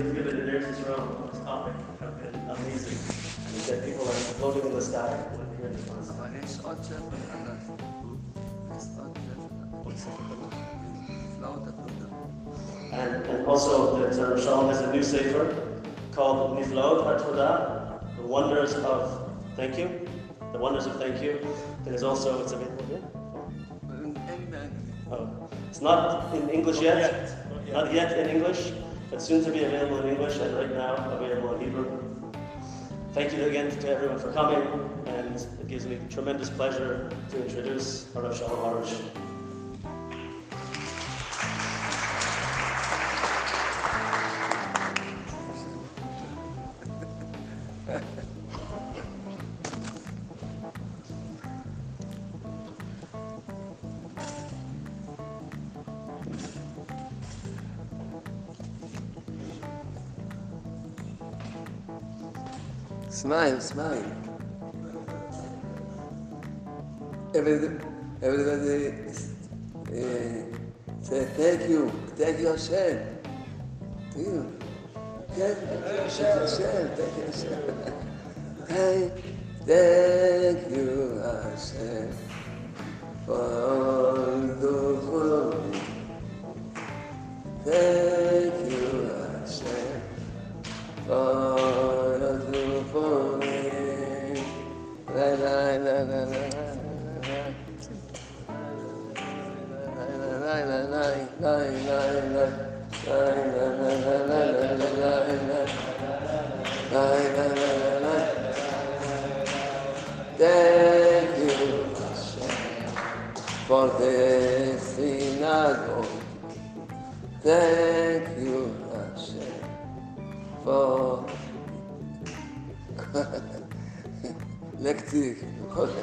around on this topic have been amazing. And that people are floating in the sky when and and, also that uh, Shalom has a new sefer called Niflaot HaToda, the wonders of thank you, the wonders of thank you. There's also it's available here. Oh, it's not in English yet. Not yet, not yet in English but soon to be available in English and right now available in Hebrew. Thank you again to everyone for coming, and it gives me tremendous pleasure to introduce Harav Shalom Arush. Smile, smile. Every, everybody uh, say thank you, thank you Hashem. Thank you. Thank you Hashem, thank you Hashem. Thank, thank you Hashem for all the glory. Thank you Hashem for all the glory. Thank you for the synagogue. Thank you, Hashem, for לקטי, כל זה.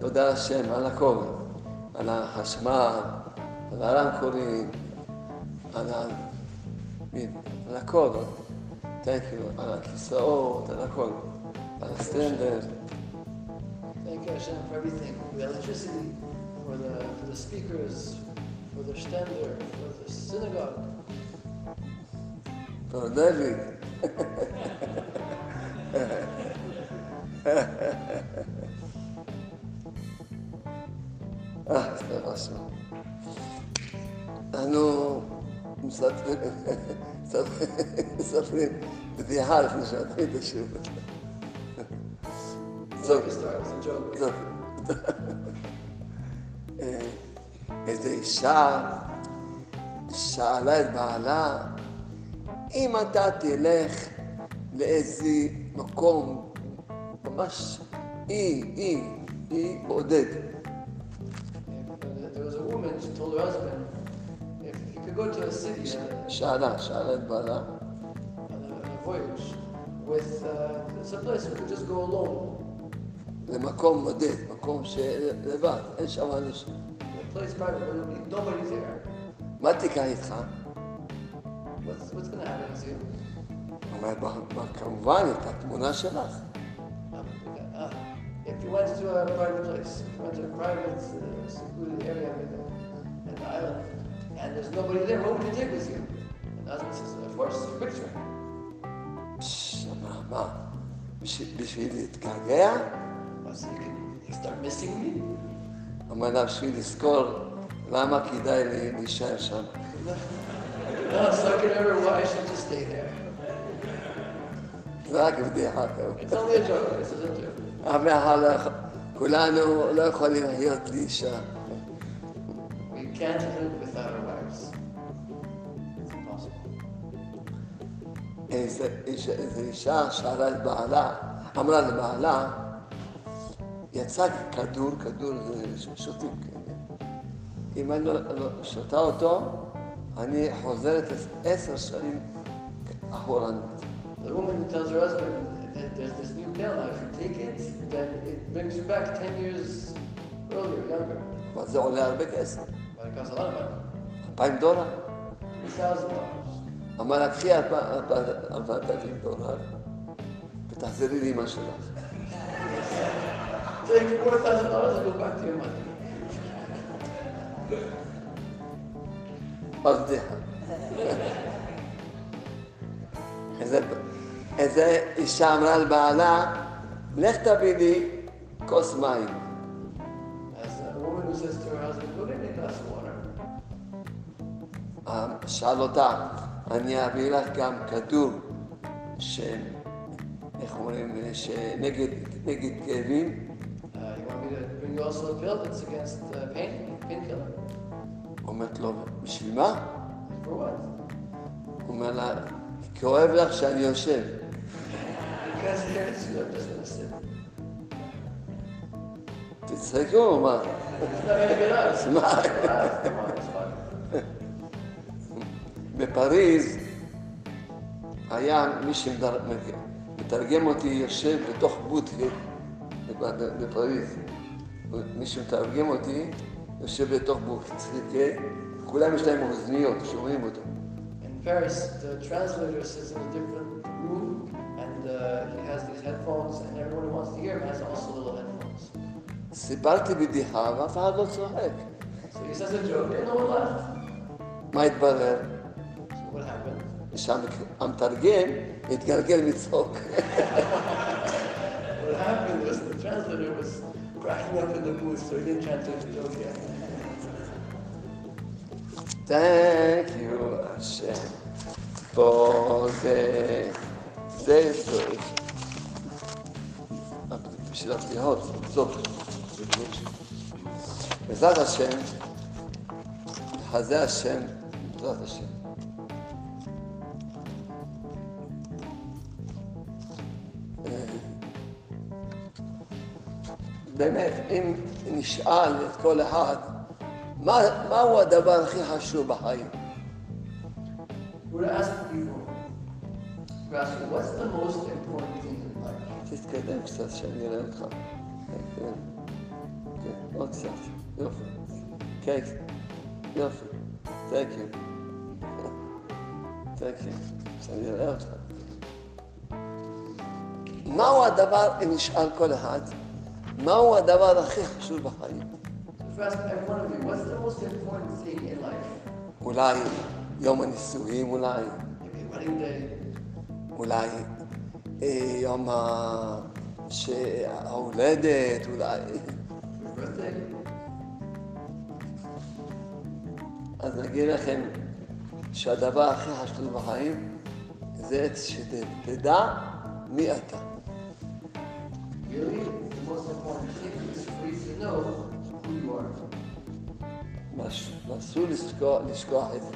תודה השם על הכל, על החשמל, על הרמקולים, על, ה... על הכל. Thank you, על הכיסאות, על הכל, על הסטנדר. Thank you, Hashem, for everything, for the electricity, for the, for the speakers, for the stender, for the synagogue. For David. אה, זה משהו. אנחנו מספרים בדיחה לפני שנתחיל את joke. זאת. אה, איזו אישה שאלה את בעלה, אם אתה תלך לאיזה מקום ממש אי, אי, אי בודד, uh, שאלה, שאלה את בעלה, uh, למקום בודד, מקום שלבד, אין שם אנשים. מה תיקח איתך? What's, what's going to happen to you? הוא אומר, "ב- ב- כמובן, את התמונה שלך. Um, uh, if you went to a private place, if you went to a private, uh, secluded area in the, in the island, and there's nobody there, what would you take with you? And the husband says, of course, your picture. פש, אמרה, מה? בשביל- בשביל להתגעגע? Well, so you can you start missing me. אמר לה, בשביל לזכור למה כדאי לי להישאר שם. No, so I can remember why I should just stay there. Is a joke. אבל מאחר לא יכול- כולנו לא יכולים להיות בלי אישה. We can't live without our wives. It's impossible. איזה איש- איזה אישה שאלה את בעלה, אמרה לבעלה, יצא כדור, כדור זה שותים כאלה. אם אני לא לא שותה אותו, אני חוזרת עשר שנים אחורנית. The woman tells her husband that there's this new pill now. If you take it, then it brings you back 10 years earlier, younger. אבל זה עולה הרבה כסף, But it costs a lot of money. אלפיים דולר. $3,000. אמר לה, קחי ארבעת אלפים דולר ותחזרי לאמא שלך. Take $4,000 and go back to your money. עוד בדיחה. איזה, איזה אישה אמרה לבעלה, לך תביא לי כוס מים. אה, שאל אותה, אני אביא לך גם כדור ש... איך אומרים? שנגד נגד כאבים? Against uh? אומרת לו, בשביל מה? הוא אומר לה, כואב לך שאני יושב. Because it hurts you, I'm just gonna sit. תצחקו, או מה? It's not gonna get out. אז מה? Laugh, come on, it's fun. בפריז היה מי שמתרגם אותי יושב בתוך בודקה בפריז. מי שמתרגם אותי יושב בתוך בודקה, כולם יש להם אוזניות, שומעים אותו. In Paris, the translator sits in a different room, and uh, he has these headphones, and everyone who wants to hear him has also little headphones. סיפרתי בדיחה ואף אחד לא צוחק. So he says a joke, and no one laughed. מה התברר? So what happened? שהמתרגם התגלגל מצחוק. What happened was the translator was cracking up in the booth, so he didn't translate the joke yet. Thank you, Hashem, for the days בשביל הבדיחות, טוב. בעזרת השם, חזה השם, בעזרת השם. באמת, אם נשאל את כל אחד, מה, מהו הדבר הכי חשוב בחיים? We're asking people, we're asking, what's the most important thing in life? תתקדם קצת, שאני אראה אותך. כן, כן, כן, עוד קצת, יופי. כן, יופי. Thank you. Thank you. שאני אראה אותך. מהו הדבר, אם נשאל כל אחד, מהו הדבר הכי חשוב בחיים? If we're asking every one אולי אה, יום ההולדת, אולי... אז נגיד לכם שהדבר הכי חשוב בחיים זה שתדע מי אתה. אסור לשכוח, את זה.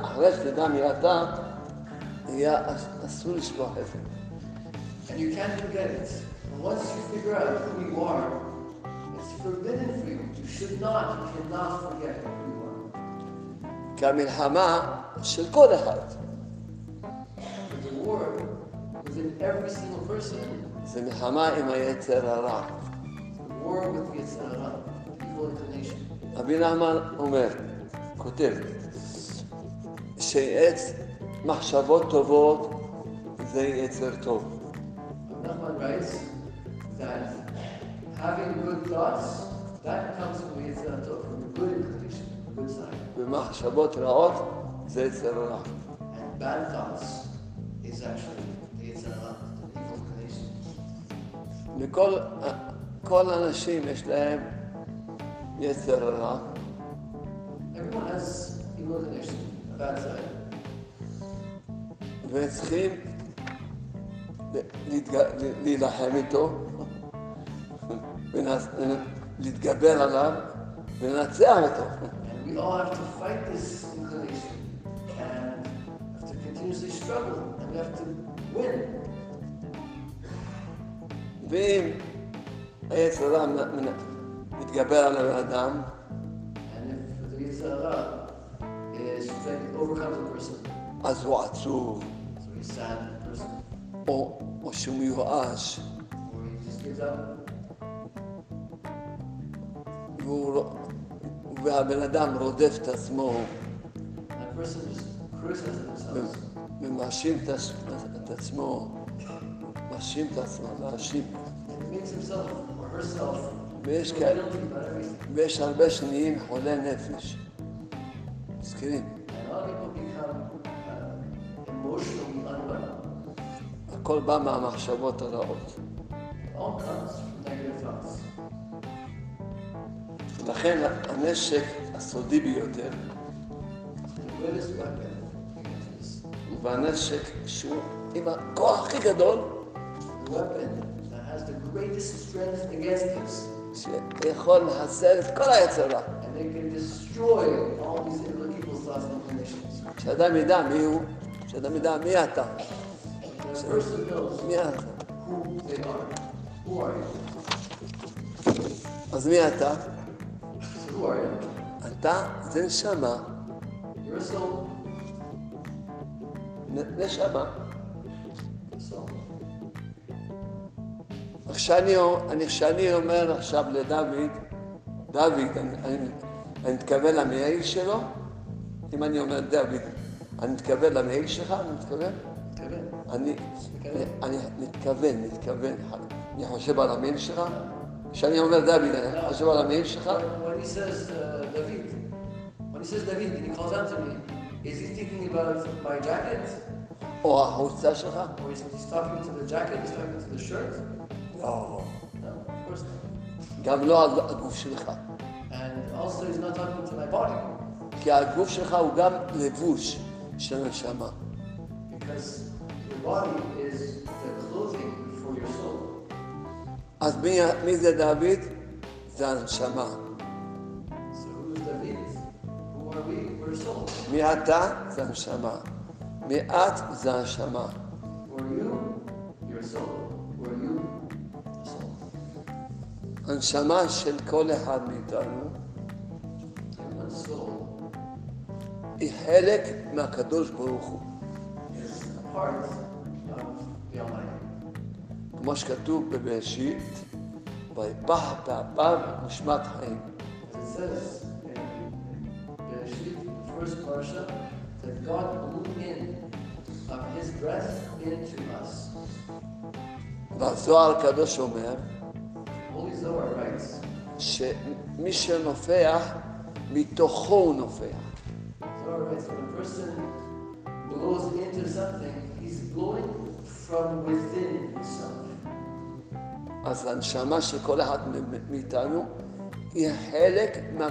אחרי שתדע מי אתה, יהיה, אסור לשכוח את זה. And you can't forget it. And once you figure out who you are, it's forbidden for you. You should not, you cannot forget who you are. כי המלחמה של כל אחד, But the war within every single person, זה מלחמה עם היצר הרע. the war with the Yitzhak, evil inclination. רבי נחמן אומר, כותב, שעץ מחשבות טובות זה יצר טוב. Nachman writes that having good thoughts, that comes from the Yitzhak, from the good inclination, the good side. ומחשבות רעות זה יצר רע. And bad thoughts is actually the Yitzhak, the evil inclination. לכל כל האנשים יש להם יצר רע, Everyone has evil inclination, a bad side. וצריכים להילחם איתו, להתגבר עליו ולנצח אותו. And we all have to fight this inclination and have to continuously struggle and we have to win. ואם מ- מ- מתגבר על אדם, person, אז הוא עצוב, sad person, או, או שהוא מיואש, or he just gives up, והוא, לא- והבן אדם רודף את עצמו. ומאשים את, עצ- את עצמו, מאשים את עצמו, מאשים. Or ויש כאלה. ויש הרבה שנהיים חולי נפש. מסכנים. הכל בא מהמחשבות הרעות. לכן הנשק הסודי ביותר, this, והנשק שהוא עם הכוח הכי גדול, שיכול לחסל את כל היצר רע. שאדם ידע מי הוא, שאדם ידע מי אתה, Knows אתה. who they are, who are you? אז מי אתה? So who are you? אתה זה נשמה, You're a soul. נשמה. כשאני אומר עכשיו לדוד, דוד, אני, אני, אני מתכוון למעיל שלו, אם אני אומר דוד, אני מתכוון למעיל שלך, אני מתכוון? אני, אני מתכוון, מתכוון, אני חושב על המעיל שלך, כשאני אומר דוד, אני חושב על המעיל שלך, When, when he says uh, David, when he says David and he calls out to me, is he thinking about my jacket? או החולצה שלך? Or is he's talking to the jacket? He's talking to the shirt? לא. No, of course not. גם לא על הגוף שלך. And also he's not talking to my body כי הגוף שלך הוא גם לבוש של נשמה. because your body is the clothing for your soul. אז מי, מי זה דוד? זה הנשמה. So who is David? Who are we? We're a soul. מי אתה? זה הנשמה. מי את? זה הנשמה. Who are you? You're a soul. Who are you? A soul. הנשמה של כל אחד מאיתנו And one soul היא חלק מהקדוש ברוך הוא. is Blew in of His breath into us. והזוהר הקדוש אומר שמי שנופח, מתוכו הוא נופח. Blows into something, he's blowing from within himself. אז הנשמה של כל אחד מאיתנו היא חלק מה,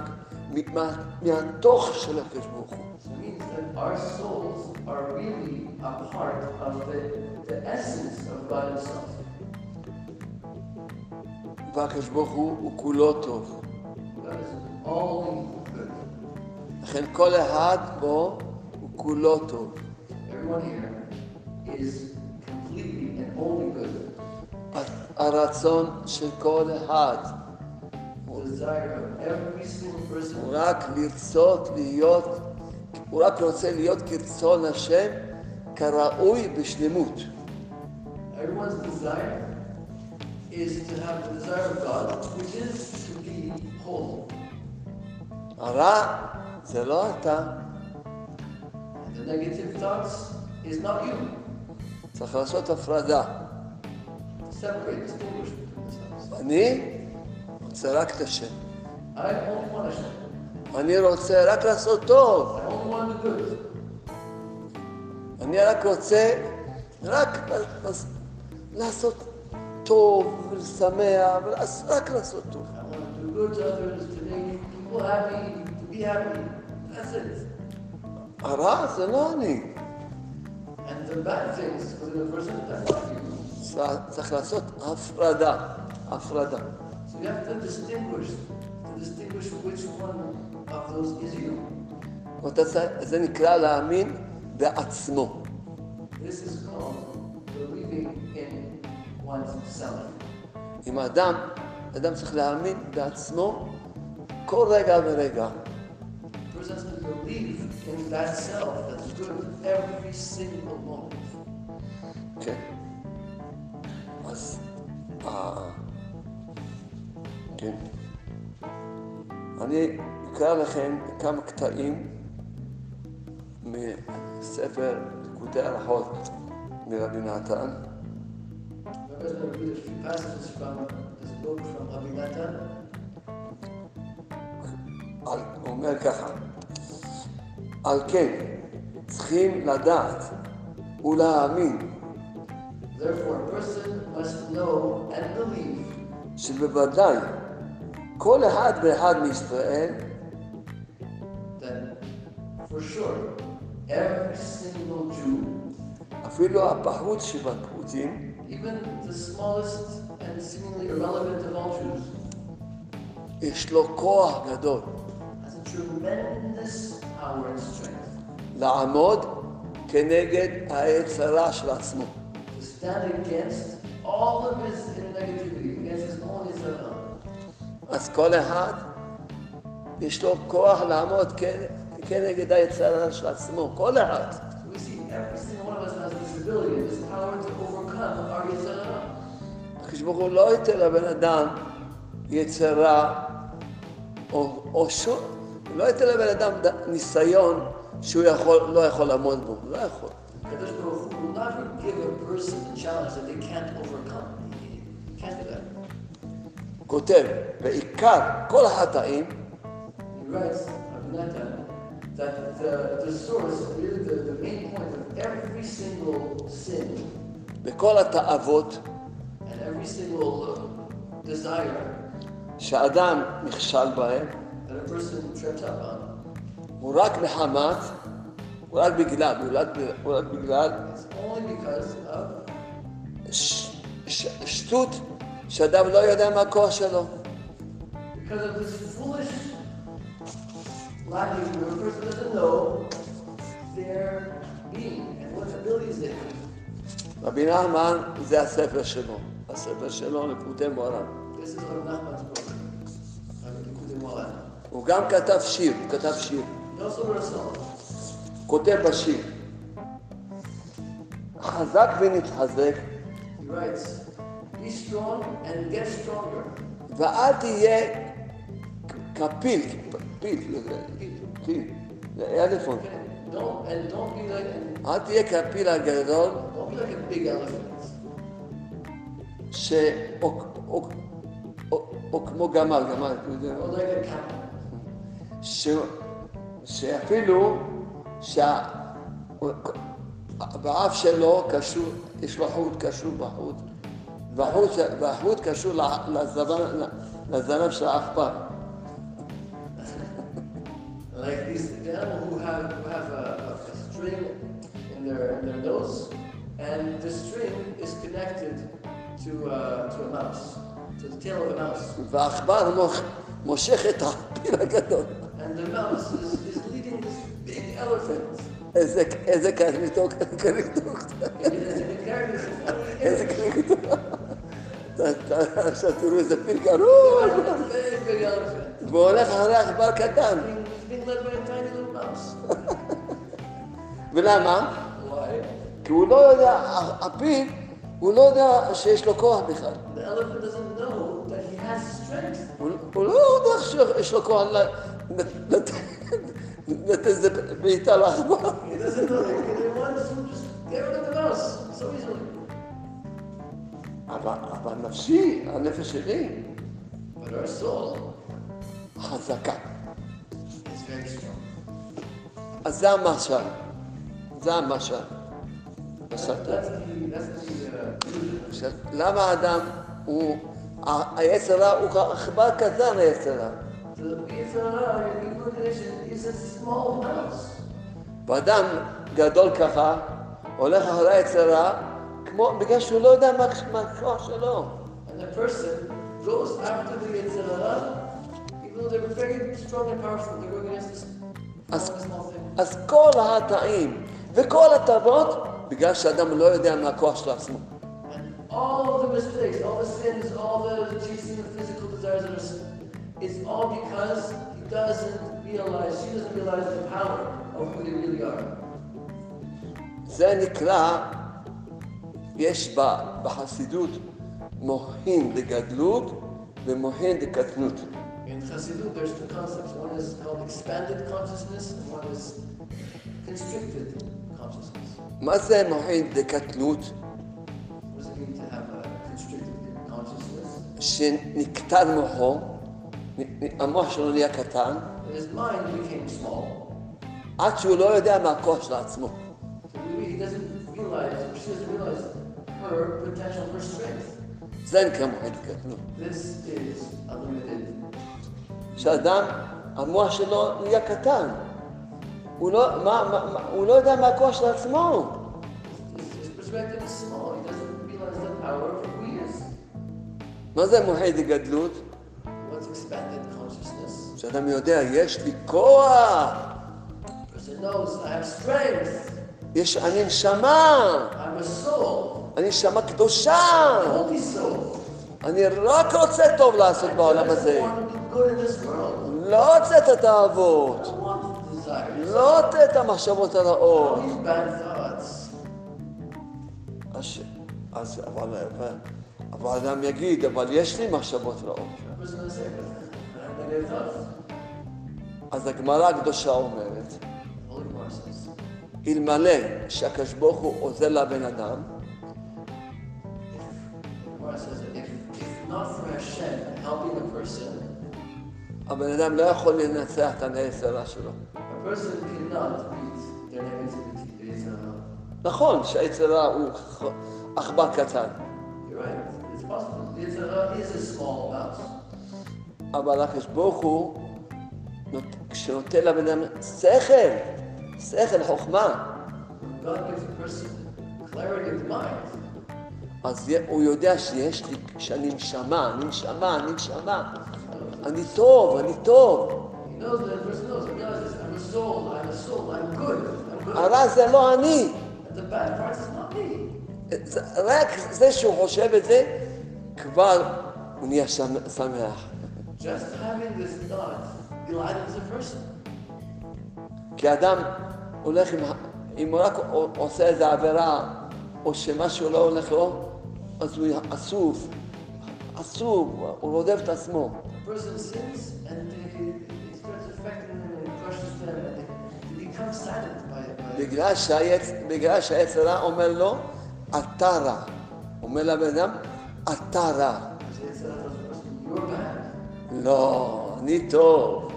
מה, מהתוך של הקדוש ברוך הוא. So it means that our souls are really a part of the, the essence of God Himself. והקדוש ברוך הוא הוא כולו טוב. לכן כל אחד פה הוא כולו טוב. Everyone here is completely and only. הרצון של כל אחד הוא רק לרצות להיות, הוא רק רוצה להיות כרצון השם כראוי בשלמות. הרע זה לא אתה, And the negative thoughts is not you. צריך לעשות הפרדה. אני רוצה רק את השם. אני רוצה רק לעשות טוב. The. אני רק רוצה רק לעשות- טוב ולשמח, רק לעשות טוב. הרע זה לא אני. And the bad things within a person, that's not you. צריך- לעשות הפרדה. הפרדה. So you have to distinguish, to distinguish which one of those is you. ואתה צריך- זה נקרא להאמין בעצמו. This is called believing in one's self. אם האדם, אדם צריך להאמין בעצמו כל רגע ורגע. A person has to believe in that self that's good every single moment. כן. אה, כן. אני אקרא לכם כמה קטעים מספר פקודי הלכות מרבי נתן. הוא אומר ככה, על כן צריכים לדעת ולהאמין Therefore, a person must know and believe שבוודאי כל אחד ואחד מישראל that for sure every single Jew, אפילו הפחות שבפחותים, even the smallest and seemingly irrelevant of all Jews, יש לו כוח גדול has a tremendous power and strength לעמוד כנגד היצרה של עצמו. stand against all of his negativity, against his own. אז כל אחד יש לו כוח לעמוד כנגד היצרה של עצמו, כל אחד. הקדוש ברוך הוא לא ייתן לבן אדם יצרה, או, או שום, לא ייתן לבן אדם ניסיון שהוא יכול, לא יכול לעמוד בו, לא יכול. Kadosh Baruch person a challenge that they can't overcome. He can't do that. הוא כותב, בעיקר כל החטאים, He writes, Abinata, that the, the source, really the, the main point of every single sin וכל התאוות and every single uh, desire שאדם נכשל בהם, that a person tripped up on, הוא רק מחמת, הוא רק בגלל, הוא רק, הוא רק בגלל of ש, ש, שטות שאדם לא יודע מה הכוח שלו. רבי נחמן זה הספר שלו, הספר שלו Likutei Moharan. הוא גם כתב שיר, הוא כתב שיר. כותב בשיר. חזק ונתחזק, He writes, Be strong and get stronger. ואל תהיה כפיל, פיל, פיל, זה אלפון. אל תהיה כפיל הגדול. ש... או, כמו גמל, גמל, אתה יודע. שאפילו שה... באף שלו קשור, יש לו חוט קשור בחוט, והחוט, והחוט קשור לזנב, לזנב של העכבר. Like these the animal who have who have a, a, a string in their in their nose, and the string is connected to uh, to a mouse, to the tail of a mouse, והעכבר מוח- מושך את הפיל הגדול. and the mouse is, is leading this big elephant. איזה, a character. איזה אתה- עכשיו תראו איזה פיל גרוע. Big, big elephant. והוא הולך אחרי עכבר קטן. ולמה? כי הוא לא יודע, הפיל, הוא לא יודע שיש לו כוח בכלל. הוא לא יודע שיש לו כוח of the mouse so easily. אבל נפשי, הנפש שלי, חזקה. is. אז זה המשל. זה המשל. למה האדם הוא, היצר הוא עכבר קטן היצר. The Yitzhak, in English, is a small mouse. ואדם גדול ככה, הולך אחרי היצר הרע, כמו, בגלל שהוא לא יודע מה מה הכוח שלו. And the person goes after the Yitzhak, even though they're very strong and powerful, they're going against this As- small, small thing. אז כל החטאים וכל הטבות, בגלל שאדם לא יודע מה הכוח של עצמו. And all of the mistakes, all the sins, all the chasing the physical desires of sin, it's all because he doesn't realize, she doesn't realize the power of who they really are. זה נקרא, יש ב- בחסידות מוחין דגדלות ומוחין דקטנות. In Chassidut, there's two concepts. One is called expanded consciousness, and one is constricted consciousness. מה זה מוחין דקטנות? שנקטן מוחו, המוח שלו נהיה קטן. עד שהוא לא יודע מה הכוח של עצמו. זה נקרא is unlimited. שאדם, המוח שלו נהיה קטן. הוא לא, מה, מה, מה, הוא לא יודע מה הכוח של עצמו. מה זה מועד גדלות? What's consciousness. שאדם יודע, יש לי כוח, The person knows I have strength. יש, אני נשמה, I'm a soul. אני נשמה קדושה, Holy soul. אני רק רוצה טוב לעשות בעולם הזה. לא רוצה את התאוות. לא רוצה את המחשבות הרעות. אז, אז אבל, אבל, אבל אדם יגיד, אבל יש לי מחשבות רעות. אז הגמרא הקדושה אומרת, אלמלא שהקדוש ברוך הוא עוזר לבן אדם, הבן אדם לא יכול לנצח את הנס הרע שלו. נכון שהיצר הרע הוא עכבר קטן, right. It's possible. It's a, is a small mouse. אבל הקדוש הוא, נות- כשנותן לבן אדם שכל, שכל, חוכמה. אז הוא יודע שיש לי, שאני נשמה, אני נשמה, אני נשמה, אני טוב, אני טוב. הרע זה לא אני. And the bad parts is not me. זה- רק זה שהוא חושב את זה, כבר הוא נהיה שמ- שמח. Just having this thought enlightens a person. כי אדם הולך עם, אם הוא רק עושה איזה עבירה, או שמשהו לא הולך לו, אז הוא עצוב, עצוב, הוא רודף את עצמו. בגלל שהיצ- בגלל שהעץ הרע אומר לו, אתה רע. אומר לבן אדם, אתה רע. לא, אני טוב.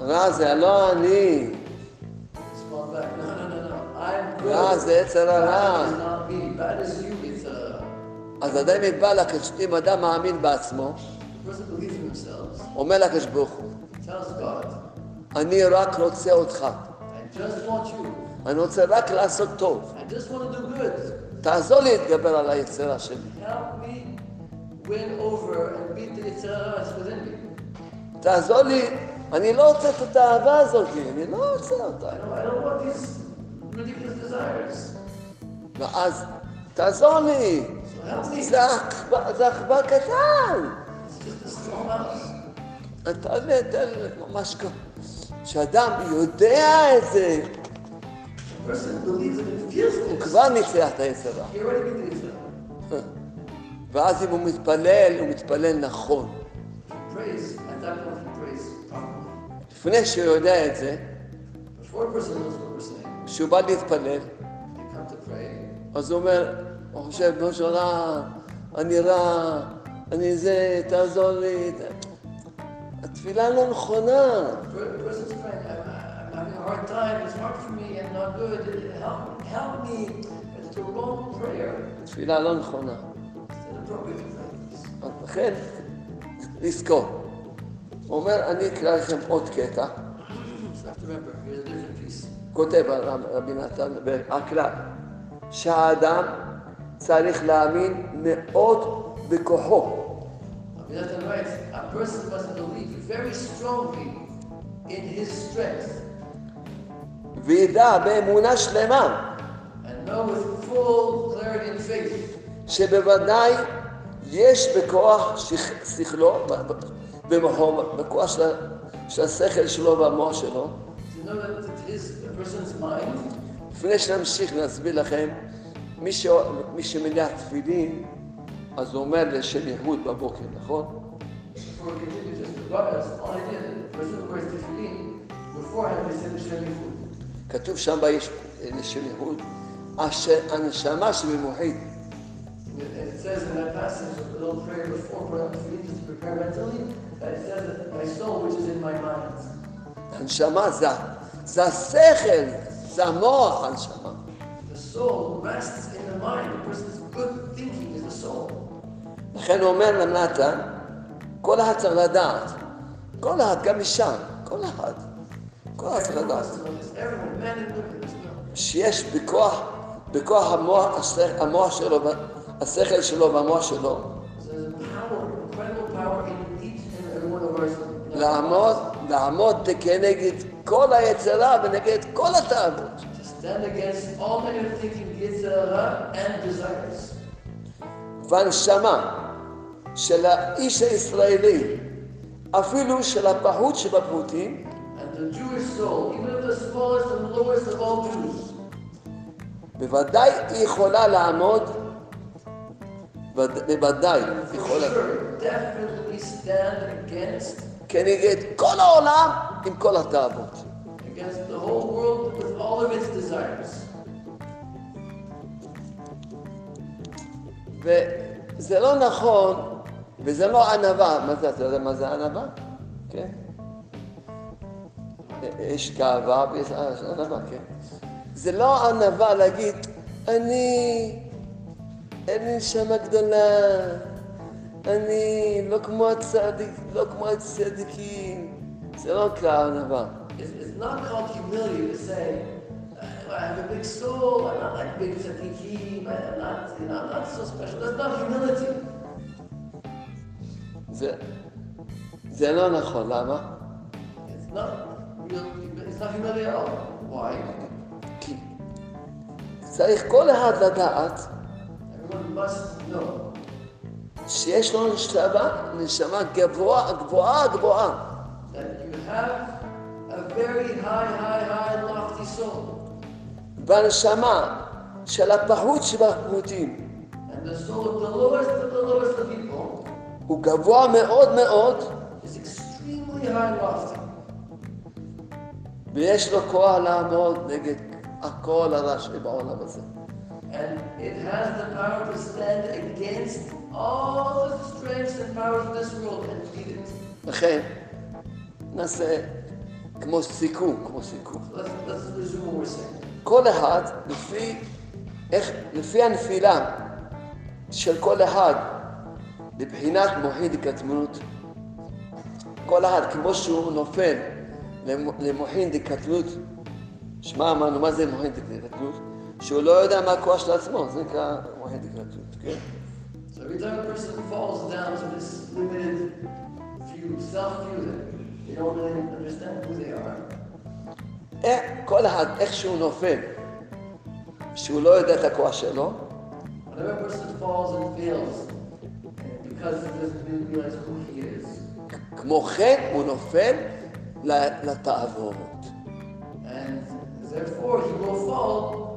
רע זה לא אני. רע זה עץ הרע. אז אדם בא לקדוש, אם אדם מאמין בעצמו, אומר לקדוש ברוך הוא, אני רק רוצה אותך. אני רוצה רק לעשות טוב. תעזור לי להתגבר על היצירה שלי. Over and beat the. תעזור לי, אני לא רוצה את התאווה הזאת, אני לא רוצה אותה. ואז, תעזור לי. זה עכבר- עכבר קטן. אתה לי ממש ככה. כשאדם יודע את זה, הוא. כבר ניצח את היצרה. ואז אם הוא מתפלל, הוא מתפלל נכון. לפני שהוא יודע את זה, כשהוא בא להתפלל. אז הוא אומר, הוא חושב, משהו רע, אני רע, אני זה, תעזור לי. התפילה לא נכונה. תפילה לא נכונה. לכן, לזכור. הוא אומר, אני אקרא לכם עוד קטע. כותב רבי נתן בהקלט, שהאדם צריך להאמין מאוד בכוחו. Writes, וידע באמונה שלמה and know with full clarity and faith שבוודאי יש בכוח שכ- שכלו, במוחו, בכוח של, של השכל שלו והמוח שלו. לפני שנמשיך להסביר לכם, מי, ש... מי שמניח תפילין, אז הוא אומר לשם יהוד בבוקר, נכון? כתוב שם ביש... לשם יהוד, אשר הנשמה שבמוחית, And it says in that passage, a little prayer before putting on tefillin, just to prepare mentally, that it says that my soul which is in my mind. הנשמה זה, זה השכל, זה המוח, הנשמה. The soul rests in the mind. The person's good thinking is the soul. לכן הוא אומר לנתן, כל אחד צריך לדעת, כל אחד, גם אישה, כל אחד, כל אחד צריך Everyone לדעת, wants to know this. Everyone, men and women, must know. שיש בכוח, בכוח המוח, השכל- המוח שלו, השכל שלו והמוח שלו. לעמוד, לעמוד כנגד כל היצירה ונגד כל התאוות. והנשמה של האיש הישראלי, אפילו של הפחות שבפחותים, בוודאי היא יכולה לעמוד, בוודאי against כנגד כל העולם עם כל התאוות. against the whole world with all of its desires. וזה לא נכון, וזה לא ענווה. מה זה, אתה יודע מה זה ענווה? כן? יש גאווה ויש ענווה, כן. זה לא ענווה להגיד, אני, אין לי נשמה גדולה, אני לא כמו הצדיק, לא כמו הצדיקים. זה לא נקרא ענווה. It's, it's not called humility to say, "Uh, I have a big soul, I'm not like big tzaddikim, I'm not, you know, I'm not so special. That's not humility. זה, זה לא נכון, למה? It's not real, it's not humility at all. Why? כי צריך כל אחד לדעת Everyone must know שיש לו נשמה, נשמה גבוהה, גבוהה, גבוהה. that you have a very high, high, high, lofty soul. והנשמה של הפחות שבפחותים And the soul of the lowest of the lowest of people הוא גבוה מאוד מאוד, is extremely high, lofty. ויש לו כוח לעמוד נגד הכל הרע שבעולם הזה. And it has the power to stand against all the strengths and powers of this world and defeat it. לכן, נעשה כמו סיכום, כמו סיכום. כל אחד, לפי, איך, לפי הנפילה של כל אחד לבחינת מוחין דקטנות, כל אחד כמו שהוא נופל למ- למוחין דקטנות, שמע אמרנו, מה זה מוחין דקטנות? שהוא לא יודע מה הכוח של עצמו, זה נקרא מוחין דקטנות, כן? So every time a person falls down to this limited view, self-view, that they don't really understand who they are, איך, כל אחד, איך שהוא נופל, שהוא לא יודע את הכוח שלו, כמו כן הוא נופל ל- לתאוות. and therefore he will fall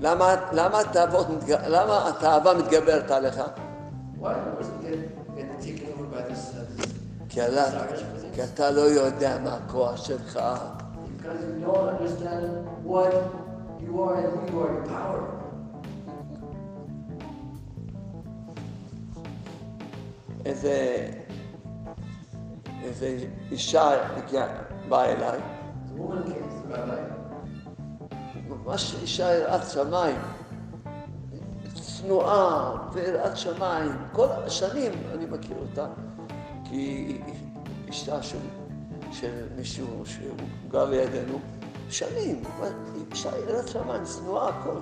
למה, למה, התאוות, מתג- למה התאווה מתגברת עליך? Uh, כי, אתה-? כי לא יודע מה הכוח שלך. איזה, איזה אישה הגיעה, באה אליי, ממש אישה יראת שמיים, צנועה ויראת שמיים. כל השנים אני מכיר אותה, כי היא אישה של, של מישהו שהוא גר לידינו, שנים, אישה יראת שמיים, צנועה, הכל.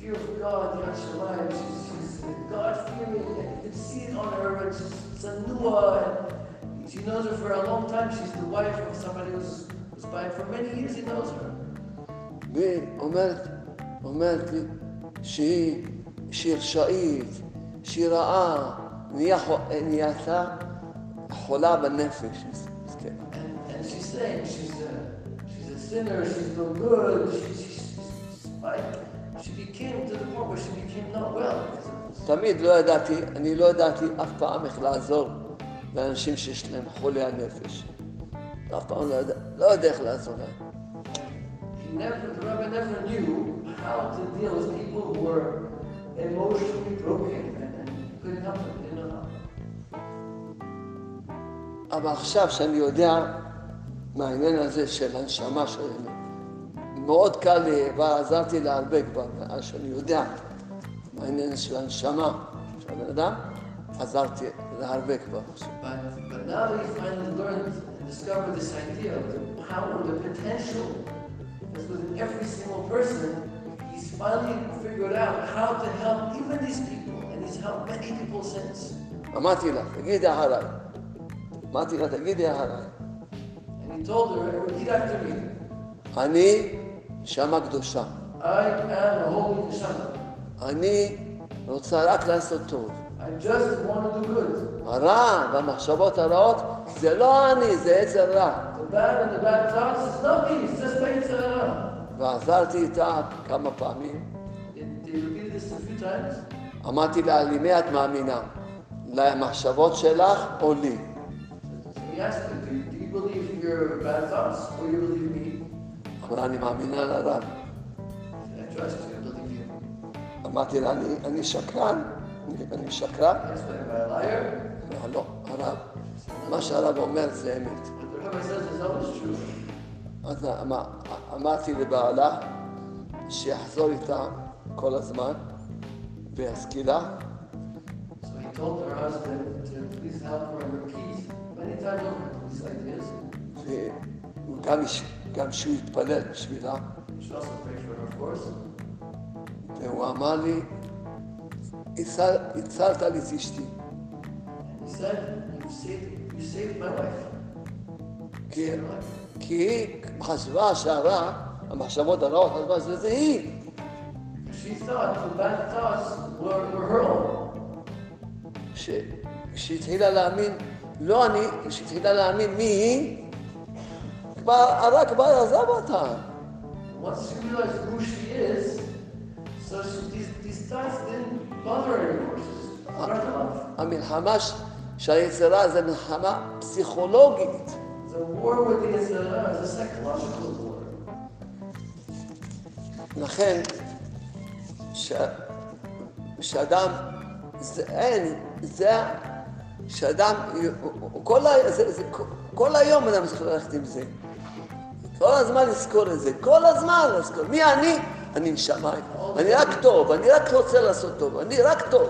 Fear she knows her for a long time. She's the wife of somebody who's, who's by for many years, he knows her. והיא אומרת, אומרת לי שהיא, שהיא רשאית, שהיא רעה, נהיה, חו- נהייתה חולה בנפש, מסכנה. And, and she's saying she's a, she's a sinner, she's no good, she, she, she's, like, she became to the point where she became not well. because of this. תמיד לא ידעתי, אני לא ידעתי אף פעם איך לעזור לאנשים שיש להם חולי הנפש. אף פעם לא יודע, לא יודע איך לעזור להם. He never, the rabbi never knew how to deal with people who were emotionally broken and, and couldn't help them, didn't know how. אבל עכשיו שאני יודע מהעניין הזה של הנשמה שלנו. מאוד קל לי, ועזרתי לה הרבה כבר, שאני יודע מהעניין של הנשמה של הבן אדם, עזרתי לה הרבה כבר. But, but now that he finally learned and discovered this idea of the power, the potential that's within every single person, he's finally figured out how to help even these people, and he's helped many people since. אמרתי לה, תגידי אחריי. אמרתי לה, תגידי אחריי. And he told her, repeat after me, אני נשמה קדושה. I am a holy neshama. אני רוצה רק לעשות טוב. הרע והמחשבות הרעות זה לא אני, זה עצר רע. ועזרתי איתה כמה פעמים. אמרתי לה, למי את מאמינה? למחשבות שלך או לי? אמרה, אני מאמינה לרב. אמרתי לה, אני שקרן? אני, שקרן? אמרה, לא, הרב. מה שהרב אומר זה אמת. אז אמר, אמרתי לבעלה שיחזור איתה כל הזמן ויזכיר לה, גם שהוא יתפלל בשבילה. והוא אמר לי, "הצל- הצלת לי את אשתי, you you. כי, היא חשבה שהרע, המחשבות הרעות, חשבה שזה היא. כשהתחילה להאמין, לא אני, כשהתחילה להאמין מי היא, כבר, הרע כבר עזב אותה. Once she realized who she is, so she, brought them. המלחמה של היצירה זה מלחמה פסיכולוגית. לכן, ש- שאדם, זה אין, זה שאדם, הוא- הוא- כל, ה- זה, זה, כל היום אדם צריך ללכת עם זה. כל הזמן לזכור את זה, כל הזמן לזכור. מי אני? אני נשמה. אני רק טוב, אני רק רוצה לעשות טוב, אני רק טוב.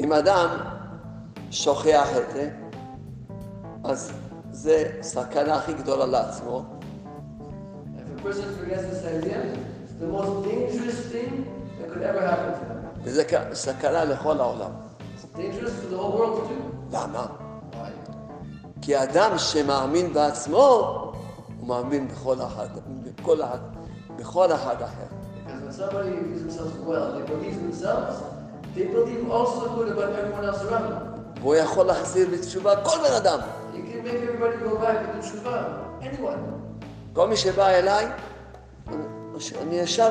אם אדם שוכח את זה, אז זה סכנה הכי גדולה לעצמו, If a person forgets this idea, it's the most dangerous thing that could ever happen to him. וזה סכנה לכל העולם. למה? כי אדם שמאמין בעצמו, הוא מאמין בכל אחד, בכל אחד, בכל אחד אחר. והוא יכול להחזיר בתשובה כל בן אדם. כל מי שבא אליי, אני ישר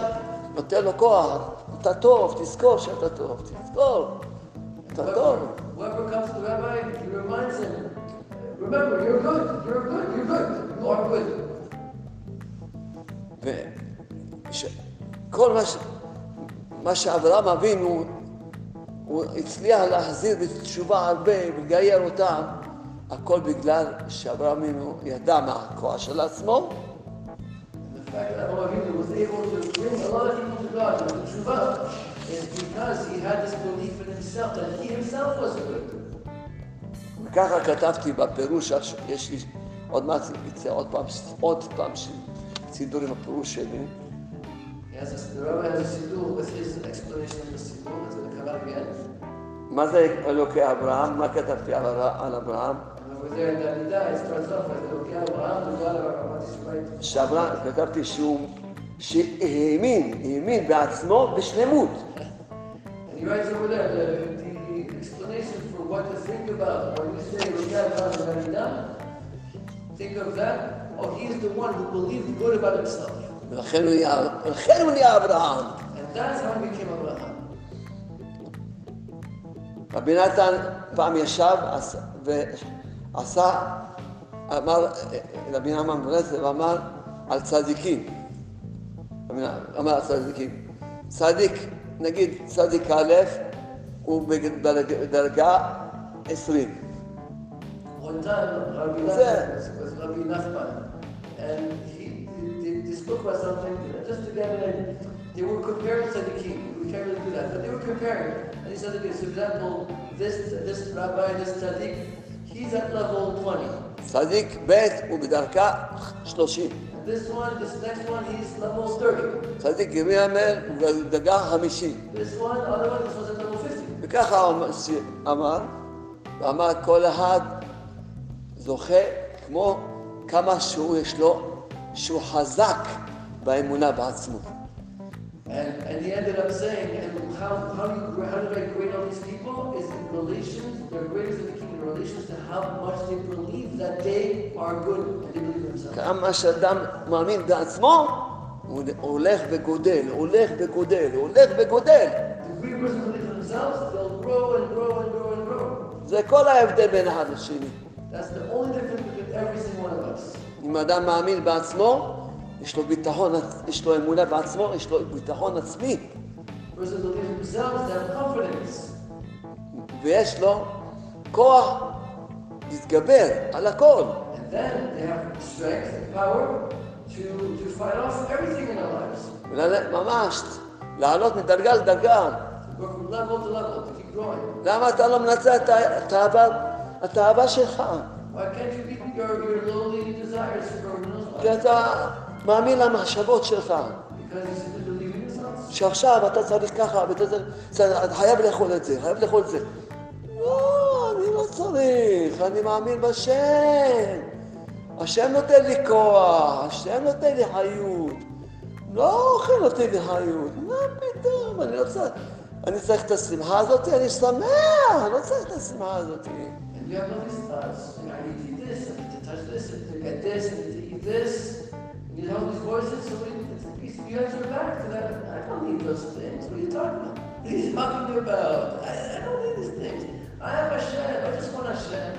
נותן לו כוח. אתה טוב, תזכור שאתה טוב, תזכור. אתה טוב. Whoever, whoever comes to the rabbi, he reminds him, remember, you're good, you're good, you're good, you are good. וכל מה, ש... מה שאברהם אבינו, הוא הצליח להחזיר בתשובה הרבה ולגייר אותם, הכל בגלל שאברהם אבינו ידע מה הכוח של עצמו, fact that Avraham Avinu was able to bring a lot of people to God with the tshuva is because he had this belief in himself that he himself was good. וככה כתבתי בפירוש, הש- יש לי עוד מעט יצא עוד פעם, עוד פעם ש- סידור עם הפירוש שלי, He has this, the rabbi has a siddur with his explanation of the siddur. It's going to come out again. מה זה אלוקי אברהם? מה כתבתי על, הר- על אברהם? Yisrael. שאברהם, כתבתי שהוא, שהאמין, האמין בעצמו בשלמות. Oh. ולכן הוא נהיה, אברהם. רבי נתן פעם ישב ועשה, אמר, רבי נחמן ברסלב אמר על צדיקים. אמר הצדיקים, צדיק, נגיד צדיק א', הוא בדרגה עשרים. One time, Rabbi What's Nachman that? was, was Rabbi Nachman, and he, they, they spoke about something, just to get it, they were comparing tzaddikim, we can't really do that, but they were comparing, and he said, okay, for example, this, this rabbi, this tzaddik, he's at level 20, צדיק ב' הוא בדרגה שלושים. and this one, this next one, he's level 30, צדיק ג' הוא בדרגה חמישים. this one, other one, this one's at level 50. וככה הוא אמר, ואמר כל אחד זוכה כמו כמה שהוא יש לו, שהוא חזק באמונה בעצמו. And, and he ended up saying, and how, how, you, how did I grade all these people? Is in relations, they're greatest of the king כמה שאדם מאמין בעצמו, הוא הולך וגודל, הולך וגודל, הולך וגודל. זה כל ההבדל בין אחד לשני. אם אדם מאמין בעצמו, יש לו ביטחון, יש לו אמונה בעצמו, יש לו ביטחון עצמי. ויש לו כוח להתגבר על הכל. ממש, לעלות מדרגה לדרגה. למה אתה לא מנצל את ה- את האהבה- את האהבה שלך? כי אתה מאמין למחשבות שלך. שעכשיו אתה צריך ככה, ואתה אתה חייב לאכול את זה, חייב לאכול את זה. לא, לא צריך, אני מאמין בשם. השם נותן לי כוח, השם נותן לי חיות. לא אוכל נותן לי חיות, מה פתאום, אני לא צריך, אני צריך את השמחה הזאת, אני שמח, לא צריך את השמחה הזאת. You talking about? I don't need these things. I have Hashem. I just want Hashem.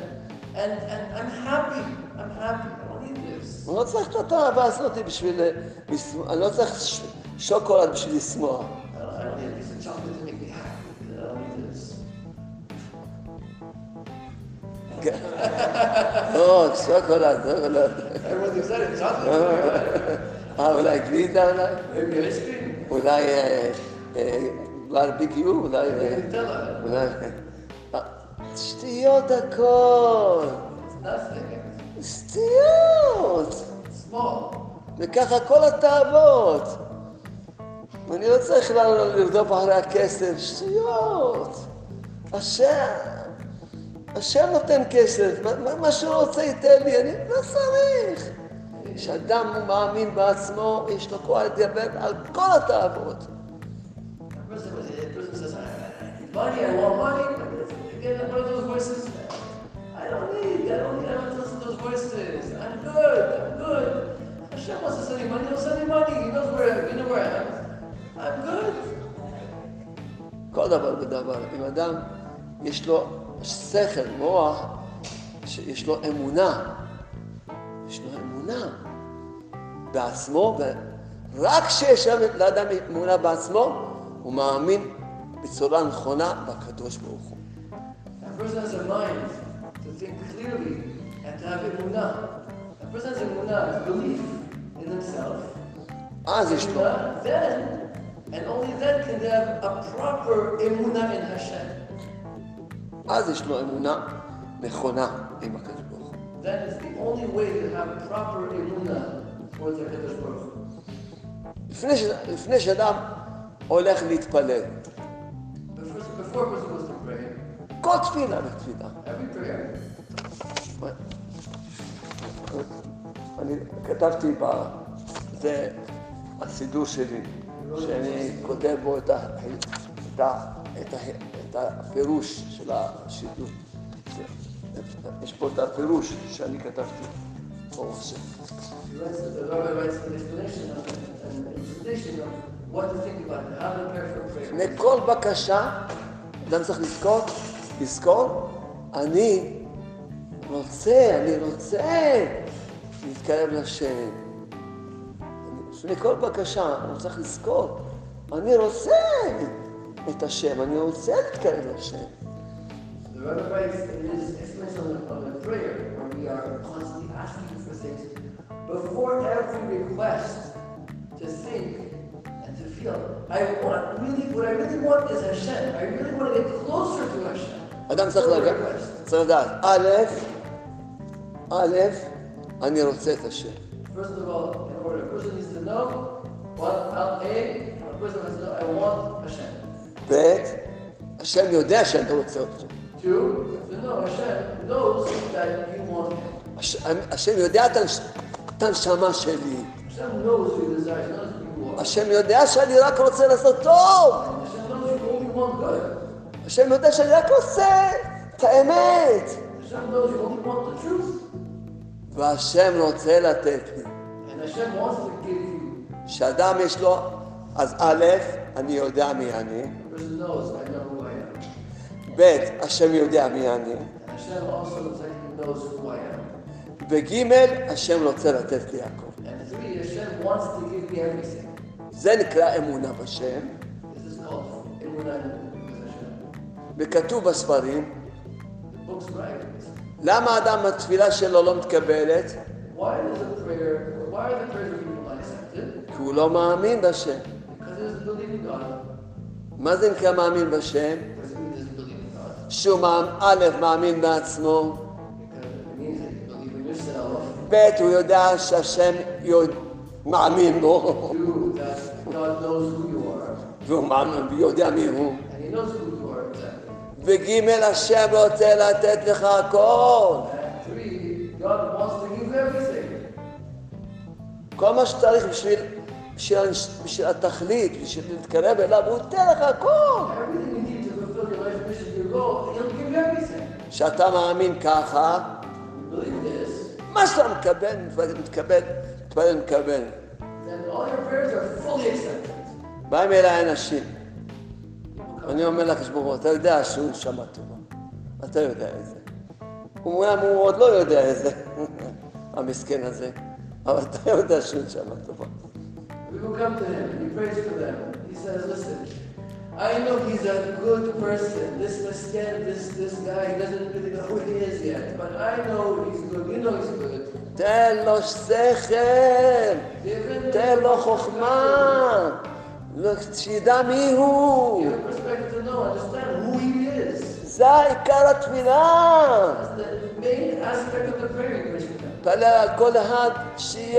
And, and I'm happy. I'm happy. I don't need this. אני לא צריך את האהבה הזאת בשביל... לשמוח- אני לא צריך ש- שוקולד בשביל לשמוח. I don't, I don't need a piece of chocolate to make me happy. I don't need this. לא, שוקולד, שוקולד. Everyone's excited. Chocolate? אה, אולי גלידה אולי? Maybe ice cream? אולי אה, אה, ברביקיו, אולי... אה, Maybe Nutella. אולי... אה, שטויות הכל. שטויות. וככה כל התאוות. אני לא צריך לרדוף אחרי הכסף, שטויות. השם, השם נותן כסף, מה- מה- שהוא רוצה ייתן לי, אני לא צריך. כשאדם מאמין בעצמו, יש לו כוח להתגבר על כל התאוות. Money. Again, one of those voices. I don't need, I don't need, I don't listen to those voices. I'm good, I'm good. Hashem wants to send money, he'll send me money. He knows where, he knows where I am. I'm good. כל דבר ודבר. אם אדם יש לו שכל, מוח, שיש לו אמונה, יש לו אמונה בעצמו, ורק כשיש לאדם אמונה בעצמו, הוא מאמין בצורה נכונה בקדוש ברוך הוא. A person has a mind to think clearly and to have emunah. A person has emunah, belief in himself. אז יש לו, Emunah, then, and only then can they have a proper emunah in Hashem. אז יש לו אמונה נכונה עם הקדוש ברוך הוא. That is the only way to have proper emunah towards HaKadosh Baruch Hu. לפני, ש... לפני שאדם הולך להתפלל, But first, before כל תפילה ותפילה, אני כתבתי ב... זה הסידור שלי, שאני כותב בו את, ה... את, ה... את, ה... את הפירוש של השידור. יש פה את הפירוש שאני כתבתי. prayer. לפני כל בקשה, אדם צריך לזכור, לזכור, אני רוצה, אני רוצה להתקרב לשם. אני- לפני כל בקשה, הוא צריך לזכור, אני רוצה את השם, אני רוצה להתקרב לשם. Feel, I want, really, what I really want is Hashem. I really want to get closer to Hashem. אדם צריך לדעת. צריך לדעת, א', א', אני רוצה את השם. First of all, in order, a person needs to know what, out A, a person has to know, I want Hashem. ב', השם יודע שאני רוצה אותו. Two, to know Hashem knows that you want Him. הש- השם יודע את הנש- את הנשמה שלי. Hashem knows you. השם יודע שאני רק רוצה לעשות טוב. Hashem knows you only want good. השם יודע שאני רק רוצה את האמת. והשם רוצה לתת לי. כשאדם יש לו, אז א', אני יודע מי אני. ב', השם יודע מי אני. וג', השם רוצה לתת לי הכל. זה נקרא אמונה בשם, וכתוב בספרים. למה אדם התפילה שלו לא מתקבלת? כי הוא לא מאמין בשם. מה זה נקרא מאמין בשם? שהוא א', מאמין בעצמו. ב', הוא יודע שהשם יודע- מאמין בו. והוא ויודע מי הוא. וג', השם רוצה לתת לך הכל. And three, God wants to give you everything. כל מה שצריך בשביל, בשביל, בשביל התכלית, בשביל להתקרב אליו, הוא ייתן לך הכל. כשאתה מאמין ככה, You believe this, מה שאתה מקבל, מתקבל, מתפלל, מקבל. באים אליי אנשים, אני אומר לקדוש ברוך אתה יודע שהוא נשמה טובה, אתה יודע את זה. הוא עוד לא יודע את זה, המסכן הזה, אבל אתה יודע שהוא נשמה טובה. People come to him he prays for them. He says, listen, I know he's a good person. This Mesken, this, this guy, he doesn't really know who he is yet. But I know he's good. You know he's good. תן לו שכל, תן לו חוכמה, Look, she dam i hu. You expect to know, understand who he is. Zai kara tvina. the main aspect of the prayer in Krishna. Pala kol had, she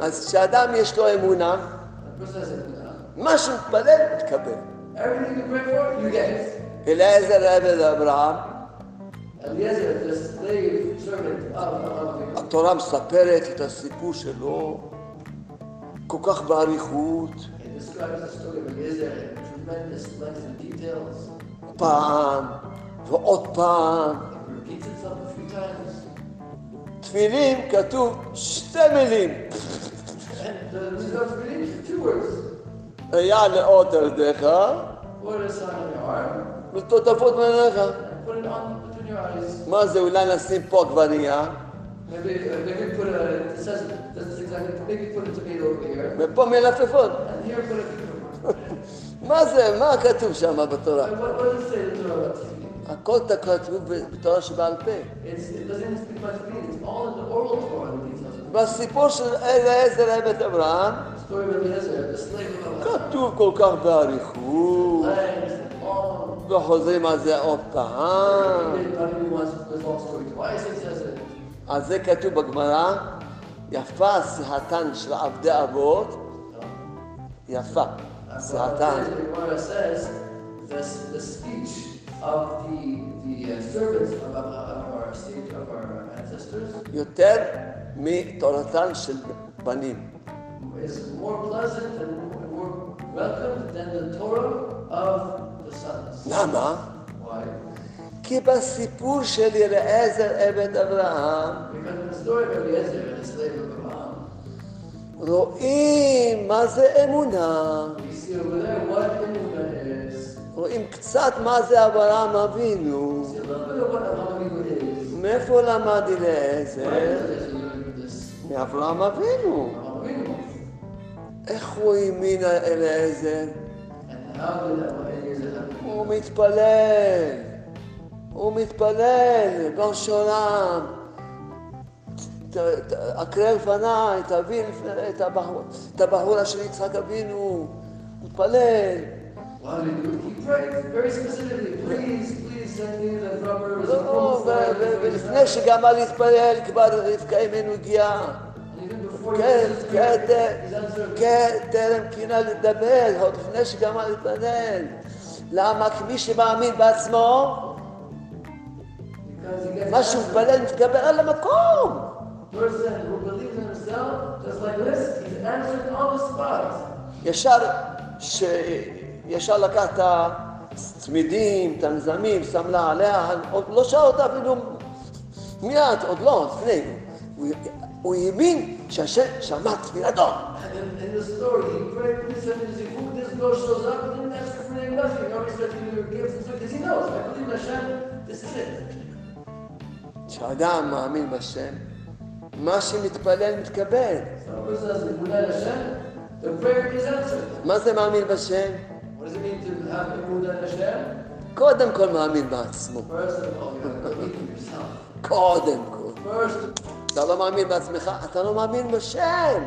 אז כשאדם יש לו אמונה, מה שהוא מתפלל, תקבל. אליעזר אבן אברהם, התורה מספרת את הסיפור שלו כל כך באריכות. פעם ועוד פעם. תפילין כתוב שתי מילים. היה לאות על ידיך ותותפות מעיניך. And put it on between your eyes. מה זה, אולי נשים פה עגבנייה, Maybe, uh, maybe put a, it says, doesn't say exactly, maybe put a tomato over here. ופה מלפפון. And here put a cucumber. מה זה, מה כתוב שם בתורה? And what, what does it say in the Torah about tefillin? הכל כתוב בתורה שבעל פה. בסיפור של אליעזר עבד אברהם. כתוב כל כך באריכות. וחוזרים על זה עוד פעם. על זה כתוב בגמרא, יפה שיחתן של עבדי אבות, יפה שיחתן. Uh, יותר מתורתן של בנים. is more pleasant and more welcome than the Torah of. למה? כי בסיפור של אליעזר עבד אברהם, רואים מה זה אמונה. רואים קצת מה זה אברהם אבינו. מאיפה למד אליעזר? מאברהם אבינו. איך הוא האמין אליעזר? הוא מתפלל. הוא מתפלל. ת- ת- הקרא לפניי, לפני- את הבחור- את הבחורה של יצחק אבינו. מתפלל. לא, ולפני שגמר להתפלל, כבר רבקה אימנו הגיעה. כן, כן, כן, טרם קינה לדבר, עוד לפני שגמר להתפלל. למה? כי מי שמאמין בעצמו, מה שהוא. מתפלל מתקבל על המקום. ישר, ש... ישר לקח את הצמידים, את הנזמים, שם לה עליה, עוד לא שאל אותה אפילו מיד, עוד לא, לפני. הוא האמין שהשם שמע תפילתו. He prayed, please send me the zikuk. This girl shows up, and didn't ask for anything, nothing. He already started giving her gifts and stuff, because he knows, I believe in Hashem, this is it. כשאדם מאמין בשם, מה שמתפלל מתקבל. So a person has emunah in Hashem, the prayer is answered. מה זה מאמין בשם? What does it mean to have emunah in Hashem? קודם כל מאמין בעצמו. First of all, you have to believe in yourself. קודם כל. First, אתה לא מאמין בעצמך, אתה לא מאמין בשם.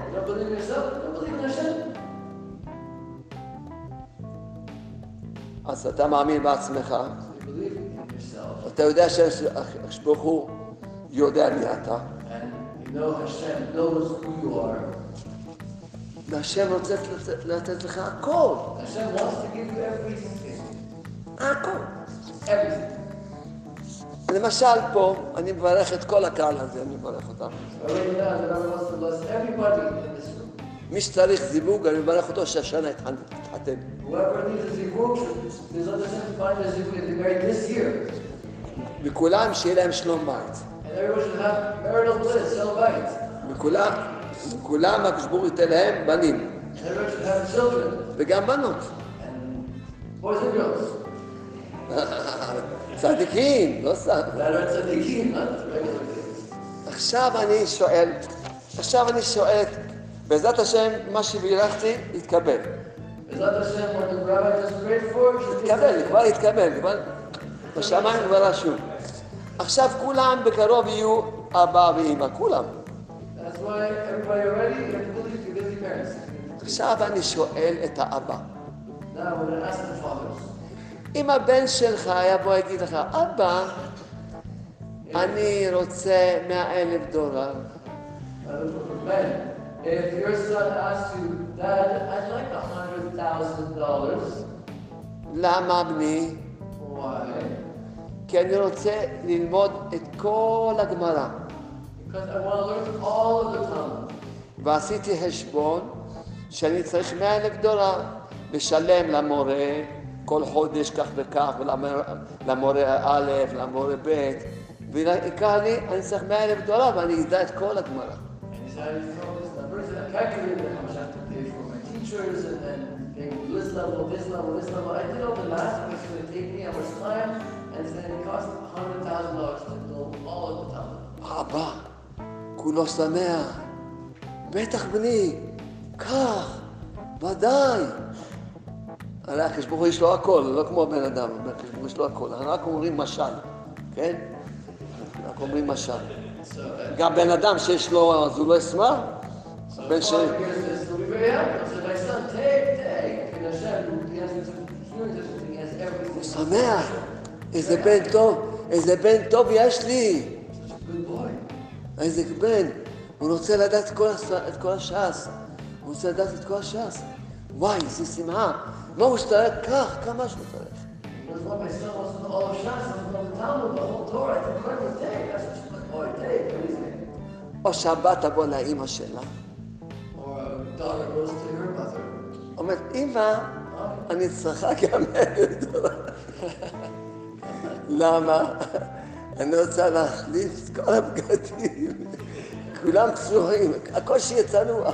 אז אתה מאמין בעצמך, אתה יודע שהקדוש ברוך הוא יודע מי אתה. והשם רוצה לתת- לך הכל. הכל. למשל פה, אני מברך את כל הקהל הזה, אני מברך אותם. מי שצריך זיווג, אני מברך אותו שהשנה יתחתן. Year. וכולם, שיהיה להם שלום בית. וכולם, וכולם הקדוש ברוך הוא ייתן להם בנים, וגם בנות. צדיקים, לא סתם. Kids. עכשיו אני שואל, עכשיו אני שואל, בעזרת השם, מה שבירכתי, יתקבל. Accepted. כבר יתקבל, כבר בשמיים כבר רשום. עכשיו כולם בקרוב יהיו אבא ואמא, כולם. עכשיו אני שואל את האבא. אם הבן שלך היה בוא יגיד לך, אבא, אני רוצה מאה אלף דולר, Uh, if your son asks you, Dad, I'd like a hundred thousand dollars. למה בני? Why? כי אני רוצה ללמוד את כל הגמרא. ועשיתי חשבון שאני צריך מאה אלף דולר לשלם למורה כל חודש כך וכך, ולמורה א', למורה ב', ועיקר לי, אני צריך מאה אלף דולר ואני אדע את כל הגמרא. And he said, I have to pay for my teachers and then paying this level, this level, this level. I did all the math, going to take me much time, and going to cost a hundred thousand dollars to know all of the Talmud. אבא, כולו שמח. בטח בני, קח, ודאי. הרי הקדוש ברוך הוא יש לו הכל, לא כמו בן אדם, הקדוש ברוך הוא יש לו הכל. אנחנו רק אומרים משל, כן? רק אומרים משל. Uh, גם בן אדם שיש לו, אז הוא לא ישמח? Has everything. שמח. איזה בן טוב, איזה בן טוב יש לי. איזה בן. הוא רוצה לדעת את כל, הש"ס. הוא רוצה לדעת את כל הש"ס. וואי, איזה שמחה. מה הוא שצריך? קח, כמה שהוא. Everything. או שהבת תבוא לאימא שלה. אומרת, אימא, אני צריכה גם. למה? אני רוצה להחליף את כל הבגדים. כולם צנועים, הכל שיהיה צנוע.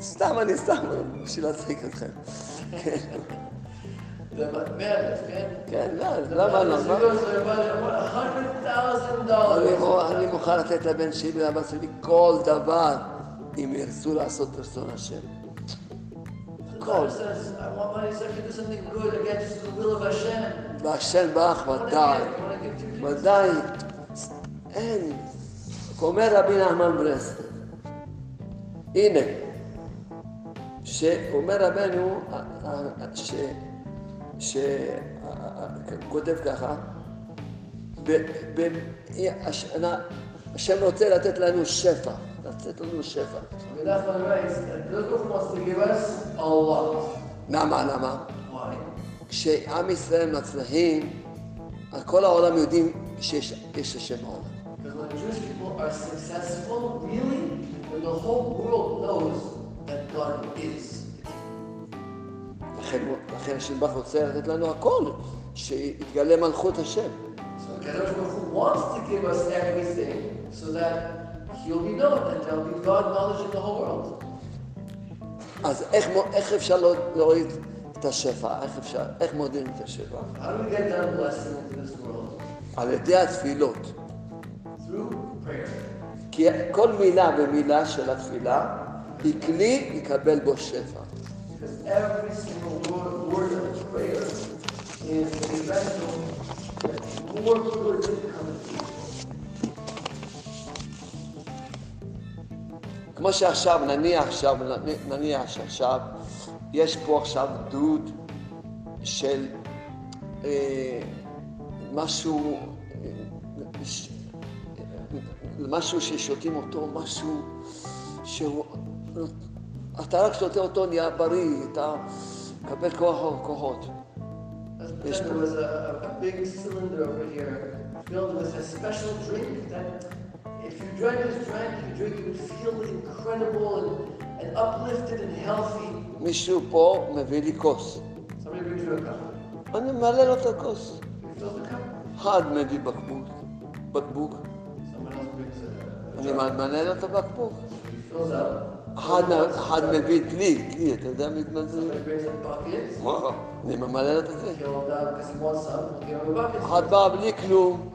סתם אני סתם, בשביל להצחיק אתכם. the madness, כן? כן, לא, למה לא? אני מו- אני מוכן לתת לבן שלי ולבת שלי כל דבר, אם ירצו לעשות רצון השם. הכל. והשם to ודאי, ודאי, אין. אומר רבי נחמן ברסלב, הנה, שאומר רבנו, אה, אה, ש... ש... אה, אה, כותב ככה, השם רוצה לתת לנו שפע, לתת לנו שפע. למה? למה? כשעם ישראל מצליחים, כל העולם יודעים שיש יש השם בעולם. לכן, לכן השם ברוך רוצה לתת לנו הכל, שיתגלה מלכות השם. So He'll be known and there'll be God knowledge in the whole world. אז איך, איך אפשר לא- להוריד את השפע? איך אפשר, איך מורידים את השפע? על ידי התפילות. כי כל מילה ומילה של התפילה היא כלי לקבל בו שפע. Is a vessel more כמו שעכשיו, נניח עכשיו, נניח שעכשיו, יש פה עכשיו דוד של אה, משהו, אה, ש- משהו ששותים אותו, משהו שהוא, אתה רק שותה אותו, נהיה בריא, אתה מקבל כוח כוחות. Let's Yes, pretend there was a, a, a big cylinder over here filled with a special drink that if you drank this drink, you drink, you would feel incredible and, and uplifted and healthy. מישהו פה מביא לי כוס, Somebody brings you a cup. אני ממלא לו את הכוס. You fill the cup. אחד מביא בקבוק, בקבוק, Someone else brings a, a אני jar. ממלא לו את הבקבוק. He fills up. אחד, Someone else אחד jar. מביא דלי, דלי, אתה יודע מי זה? Somebody brings a bucket. מה? אני ממלא לו את זה. Fill him down because he wants some. We'll give him a bucket. אחד בא בלי כלום,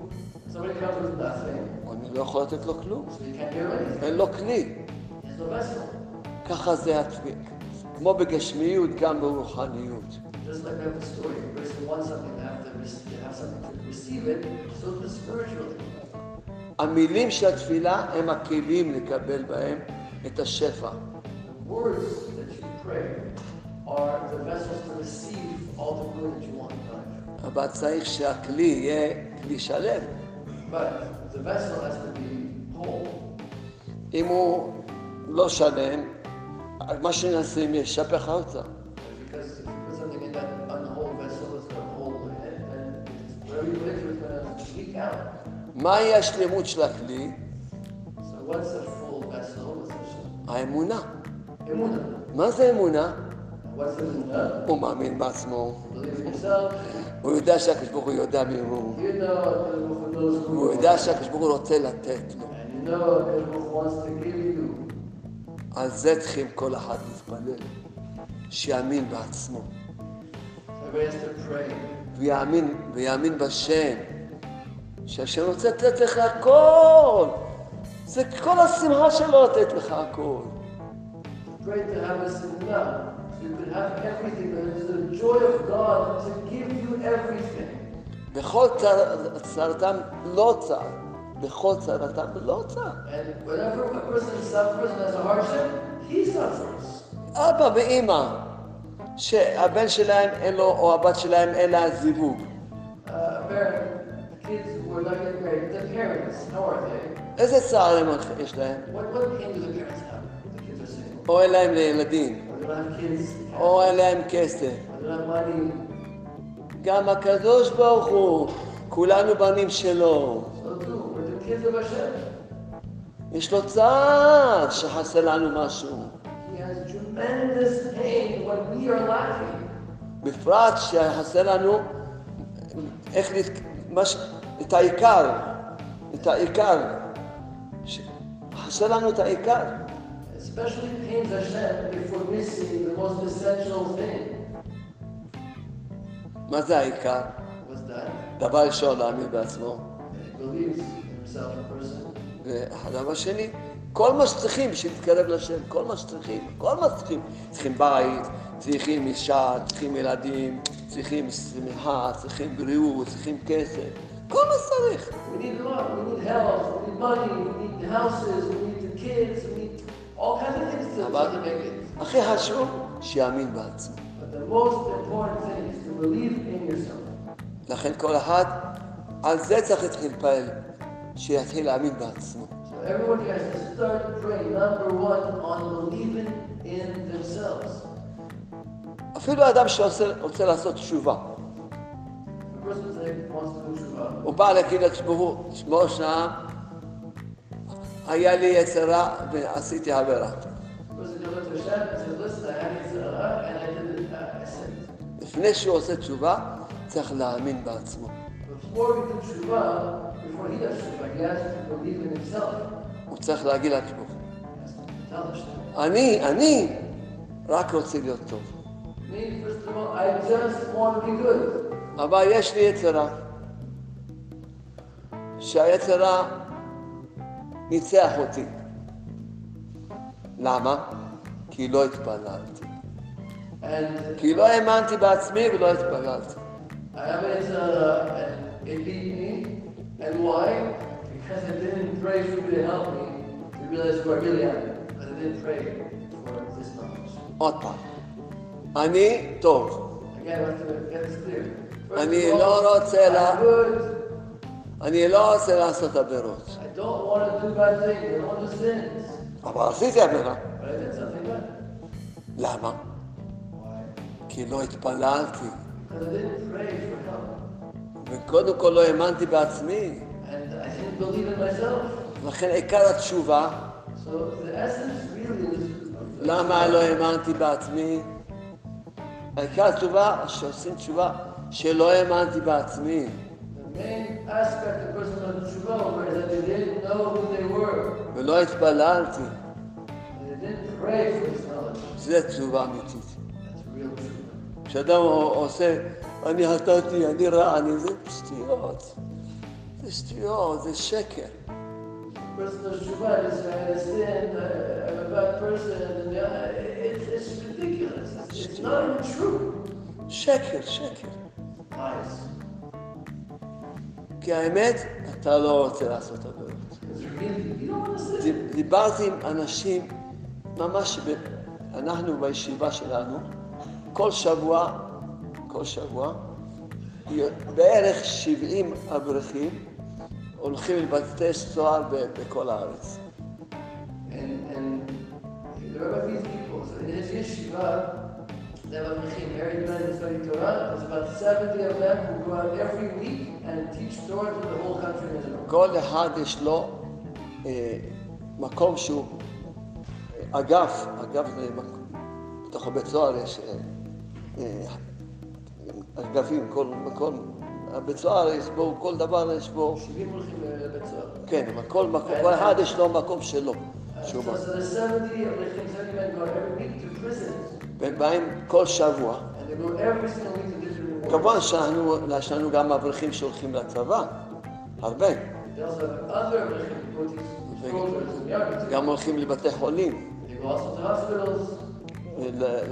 לא יכול לתת לו כלום. אין לו כלי. ככה זה התפיל. כמו בגשמיות, גם ברוחניות. המילים של התפילה הם הכלים לקבל בהם את השפע. אבל צריך שהכלי יהיה כלי שלם. But אם הוא לא שלם, מה שנשים ישפך החוצה. מהי השלמות של הכלי? האמונה. מה זה אמונה? הוא מאמין בעצמו. הוא יודע שהקדוש ברוך הוא יודע מי הוא, הוא יודע. שהקדוש ברוך הוא רוצה לתת לו. על זה צריכים כל אחד להתפלל, שיאמין בעצמו. ויאמין, ויאמין בשם, שהשם רוצה לתת לך הכל. זה כל השמחה שלו לתת לך הכל. To have everything. That is the joy of God to give you everything. בכל צר- צרתם לא צר, בכל צרתם לא צר. אבא ואימא, שהבן שלהם אין לו, או הבת שלהם אין לה זיווג. Uh? איזה צער יש להם? או אין להם לילדים. או אין להם כסף. גם הקדוש ברוך הוא, כולנו בנים שלו. יש לו צער שחסר לנו משהו. בפרט שחסר לנו איך. מש... את העיקר, את העיקר. חסר לנו את העיקר. Especially pains Hashem we're missing the most essential thing. מה זה העיקר? דבר ראשון, להאמין בעצמו. והדבר השני, כל מה שצריכים בשביל להתקרב לשם, כל מה שצריכים, כל מה שצריכים. צריכים בית, צריכים אישה, צריכים ילדים, צריכים שמחה, צריכים בריאות, צריכים כסף, כל מה שצריך. We need lot. We need health. We need money. We need houses. We need the kids. We need all kinds of things to, make it. הכי חשוב, שיאמין בעצמו. But the most important thing believe in yourself. לכן כל אחד, על זה צריך להתחיל להתפעל, שיתחיל להאמין בעצמו. So everyone has to start praying, number one, on believing in themselves. אפילו אדם שרוצה לעשות תשובה, The person today wants to do tshuva. הוא בא להגיד לעצמו, שמו שם, היה לי יצרה ועשיתי עבירה. לפני שהוא עושה תשובה, צריך להאמין בעצמו. הוא צריך להגיד לעצמו. אני, אני רק רוצה להיות טוב. אבל יש לי יצרה, שהיצרה ניצח אותי. למה? כי לא התפללתי. And כי לא האמנתי בעצמי ולא התפללתי. I have it, uh, and it beat me. And why? Because I didn't pray for you to help me to realize who I really am. Because I didn't pray for this knowledge. עוד פעם, אני טוב, Again, I have to get this clear. First אני לא רוצה לה-. אני לא רוצה לעשות עבירות. אבל עשיתי עבירה. למה? כי לא התפללתי. וקודם כל לא האמנתי בעצמי. לכן עיקר התשובה, למה לא האמנתי בעצמי? העיקר התשובה, שעושים תשובה, שלא האמנתי בעצמי. ולא התפללתי. זו תשובה אמיתית. כשאדם עושה, אני חטאתי, אני רע, אני זה שטויות. זה שטויות, זה שקר. Personal tshuva is I sin, uh, I'm a bad person, and uh, it's, it's ridiculous. It's, it's not even true. שקר, שקר. כי האמת, אתה לא רוצה לעשות עבירות. דיברתי עם אנשים, ממש. אנחנו בישיבה שלנו, כל שבוע, כל שבוע, בערך 70 אברכים הולכים לבתי סוהר בכל הארץ. And, and there are these people. So in his yeshiva, they have a mechim, married men and study Torah. There's about 70 of them who go out every week and teach Torah to the whole country of Israel. כל אחד יש לו אה, מקום שהוא, אה, אגף, אגף זה מקום, בתוך הבית סוהר יש אה, אה, אגפים, כל מקום, הבית סוהר יש בו, כל דבר יש בו, 70 הולכים לבית סוהר. כן, אבל כל מקום, כל אחד יש לו מקום שלו, So, שהוא so the 70 of the 70 men go every week to prisons. והם באים כל שבוע. כמובן שאנחנו, יש לנו גם אברכים שהולכים לצבא, הרבה, גם הולכים לבתי חולים,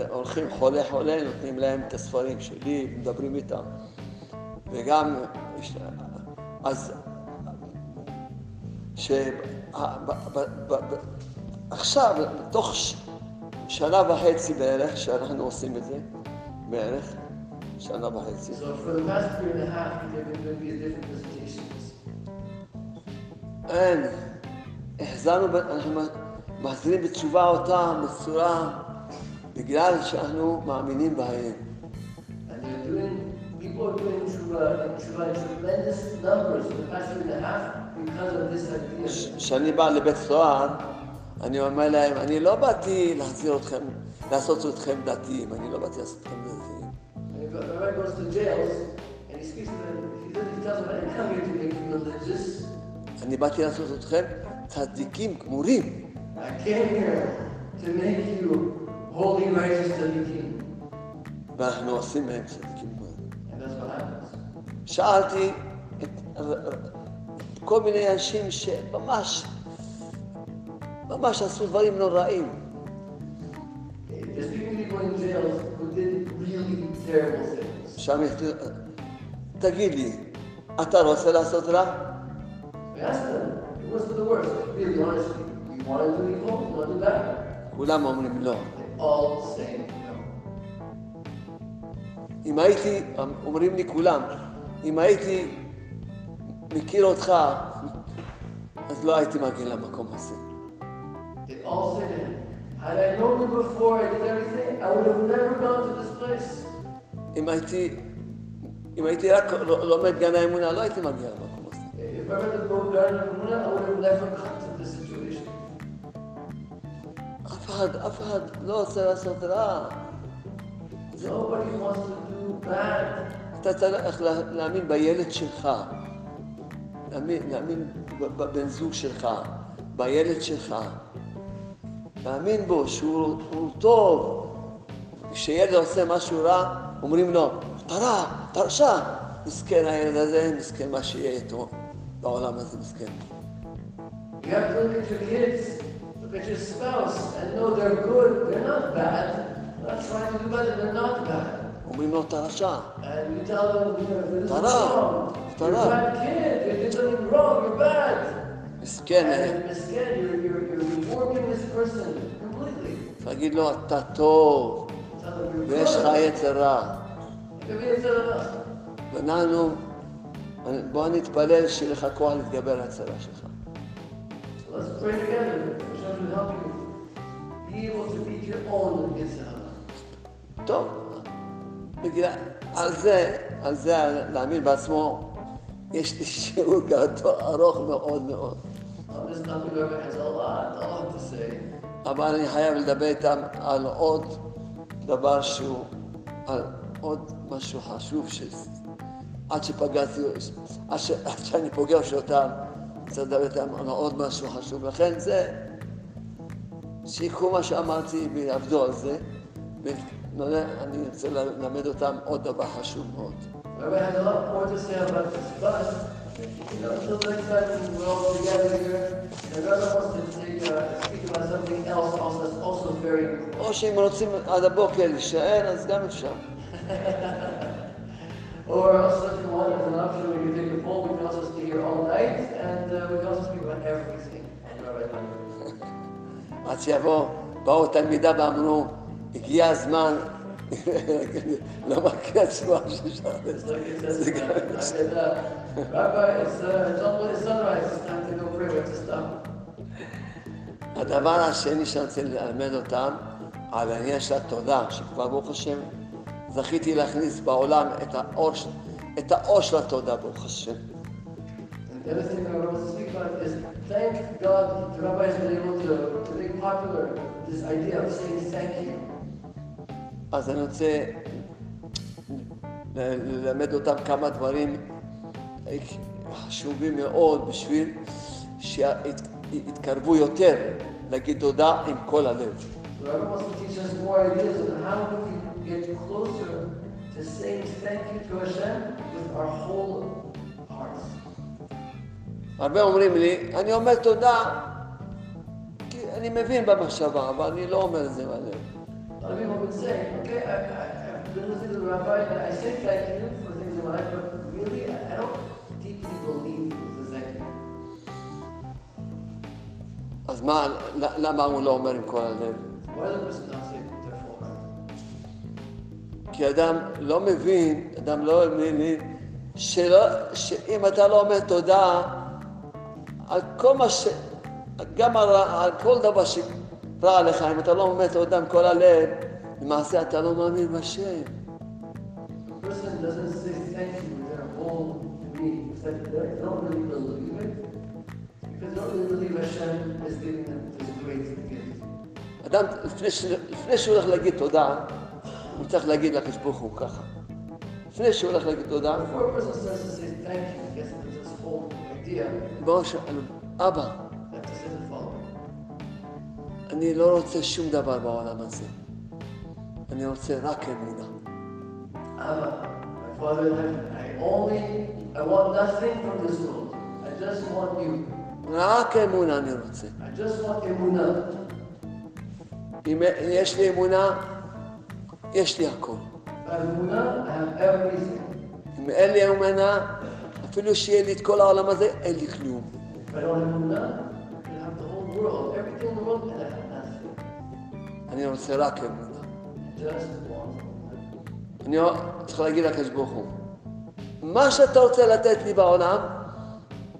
הולכים חולה חולה, נותנים להם את הספרים שלי, מדברים איתם. וגם, אז, ש... עכשיו, תוך ש- שנה וחצי בערך, שאנחנו עושים את זה, בערך, שנה וחצי, So for the past year and a half, they've been doing these different visitations. אין, החזרנו, אנחנו מחזירים בתשובה אותם בצורה, בגלל שאנחנו מאמינים בהם. And they're doing, people are doing tshuva and tshuva in tremendous numbers for the past year and a half because of this idea. כשאני בא לבית סוהר, אני אומר להם, אני לא באתי להחזיר אתכם, לעשות אתכם דתיים, אני לא באתי לעשות אתכם דתיים. אני באתי לעשות אתכם צדיקים גמורים. I came here to make you holy, righteous, tzaddikim. ואנחנו עושים מהם צדיקים שאלתי את כל מיני אנשים שממש, ממש עשו דברים נוראים. שם, תגיד לי, אתה רוצה לעשות רע? כולם אומרים לא. All say no. אם הייתי, אומרים לי כולם, אם הייתי מכיר אותך, אז לא הייתי מגיע למקום הזה. They all say to him, had I known you before I did everything, I would have never gone to this place. אם הייתי, אם הייתי רק לומד גן האמונה, לא הייתי מגיע למקום הזה. If I read the book Garden of Muna, I would have never come אחד, אף אחד לא רוצה לעשות רע. אתה צריך לה- להאמין בילד שלך, להאמין, בבן זוג שלך, בילד שלך, להאמין בו שהוא הוא טוב. כשילד עושה משהו רע, אומרים לו, אתה רע, אתה רשע. מסכן הילד הזה, מסכן מה שיהיה איתו בעולם הזה, מסכן. You have to look at your kids, look at your spouse, and know they're good, they're not bad. They're not trying to do better, they're not bad. אומרים לו, אתה רשע. And you tell them, you know, this is Tara. wrong. You're a Tara. bad kid, you did something wrong, you're bad. מסכן, And instead, you're, you're, you're warping this person completely. תגיד לו, אתה טוב, Tell them you're ויש לך good. יצר רע. Maybe it's not enough. ואנחנו, בוא נתפלל שיהיה לך כוח להתגבר על הצרה שלך. Will help you be able to beat your own Yitzhak. טוב, על זה, על זה, להאמין בעצמו, יש לי שיעור גדול, ארוך מאוד מאוד. To. אבל אני חייב לדבר איתם על עוד דבר שהוא, על עוד משהו חשוב, ש... עד שפגעתי, עד, שאני פוגש אותם, אני צריך לדבר איתם על עוד משהו חשוב. לכן זה, שיקחו מה שאמרתי ויעבדו על זה, ואני רוצה ללמד אותם עוד דבר חשוב מאוד. You uh. או שאם רוצים עד הבוקר להישאר, אז גם אפשר. Or also if you want an option, we can take a poll, we can also stay here all night, sunrise, it's time to go pray, we have to stop. הדבר השני שאני רוצה ללמד אותם, על העניין של התודה, שכבר ברוך השם זכיתי להכניס בעולם את האור של התודה, ברוך השם. And the other thing that I want to speak about is thank God the rabbi has been able to, to make popular this idea of saying thank you. אז אני רוצה ל- ללמד אותם כמה דברים חשובים מאוד בשביל שיתקרבו יותר להגיד תודה עם כל הלב. The rabbi wants to teach us more ideas on how we can get closer to saying thank you to Hashem with our whole hearts. הרבה אומרים לי, אני אומר תודה כי אני מבין במחשבה, אבל אני לא אומר את זה you. אז מה, למה הוא לא אומר עם כל הלב? כי אדם לא מבין, אדם לא מבין, שאם אתה לא אומר תודה על כל מה ש... גם על, על כל דבר שרע לך, אם אתה לא אומר תודה כל הלב, למעשה אתה לא מאמין בשם. אדם. לפני שהוא הולך להגיד תודה, הוא צריך להגיד לקדוש ברוך הוא ככה. לפני שהוא הולך להגיד תודה, בראש אבא. אני לא רוצה שום דבר בעולם הזה. אני רוצה רק אמונה. Abba, my Father in heaven, I only, I want nothing from this world. I just want you. רק אמונה אני רוצה. I just want אמונה. אם יש לי אמונה, יש לי הכל. I have everything. אם אין לי אמונה, אפילו שיהיה לי את כל העולם הזה, אין לי כלום. אני רוצה רק אמונה. אני צריך להגיד לקדוש ברוך הוא, מה שאתה רוצה לתת לי בעולם,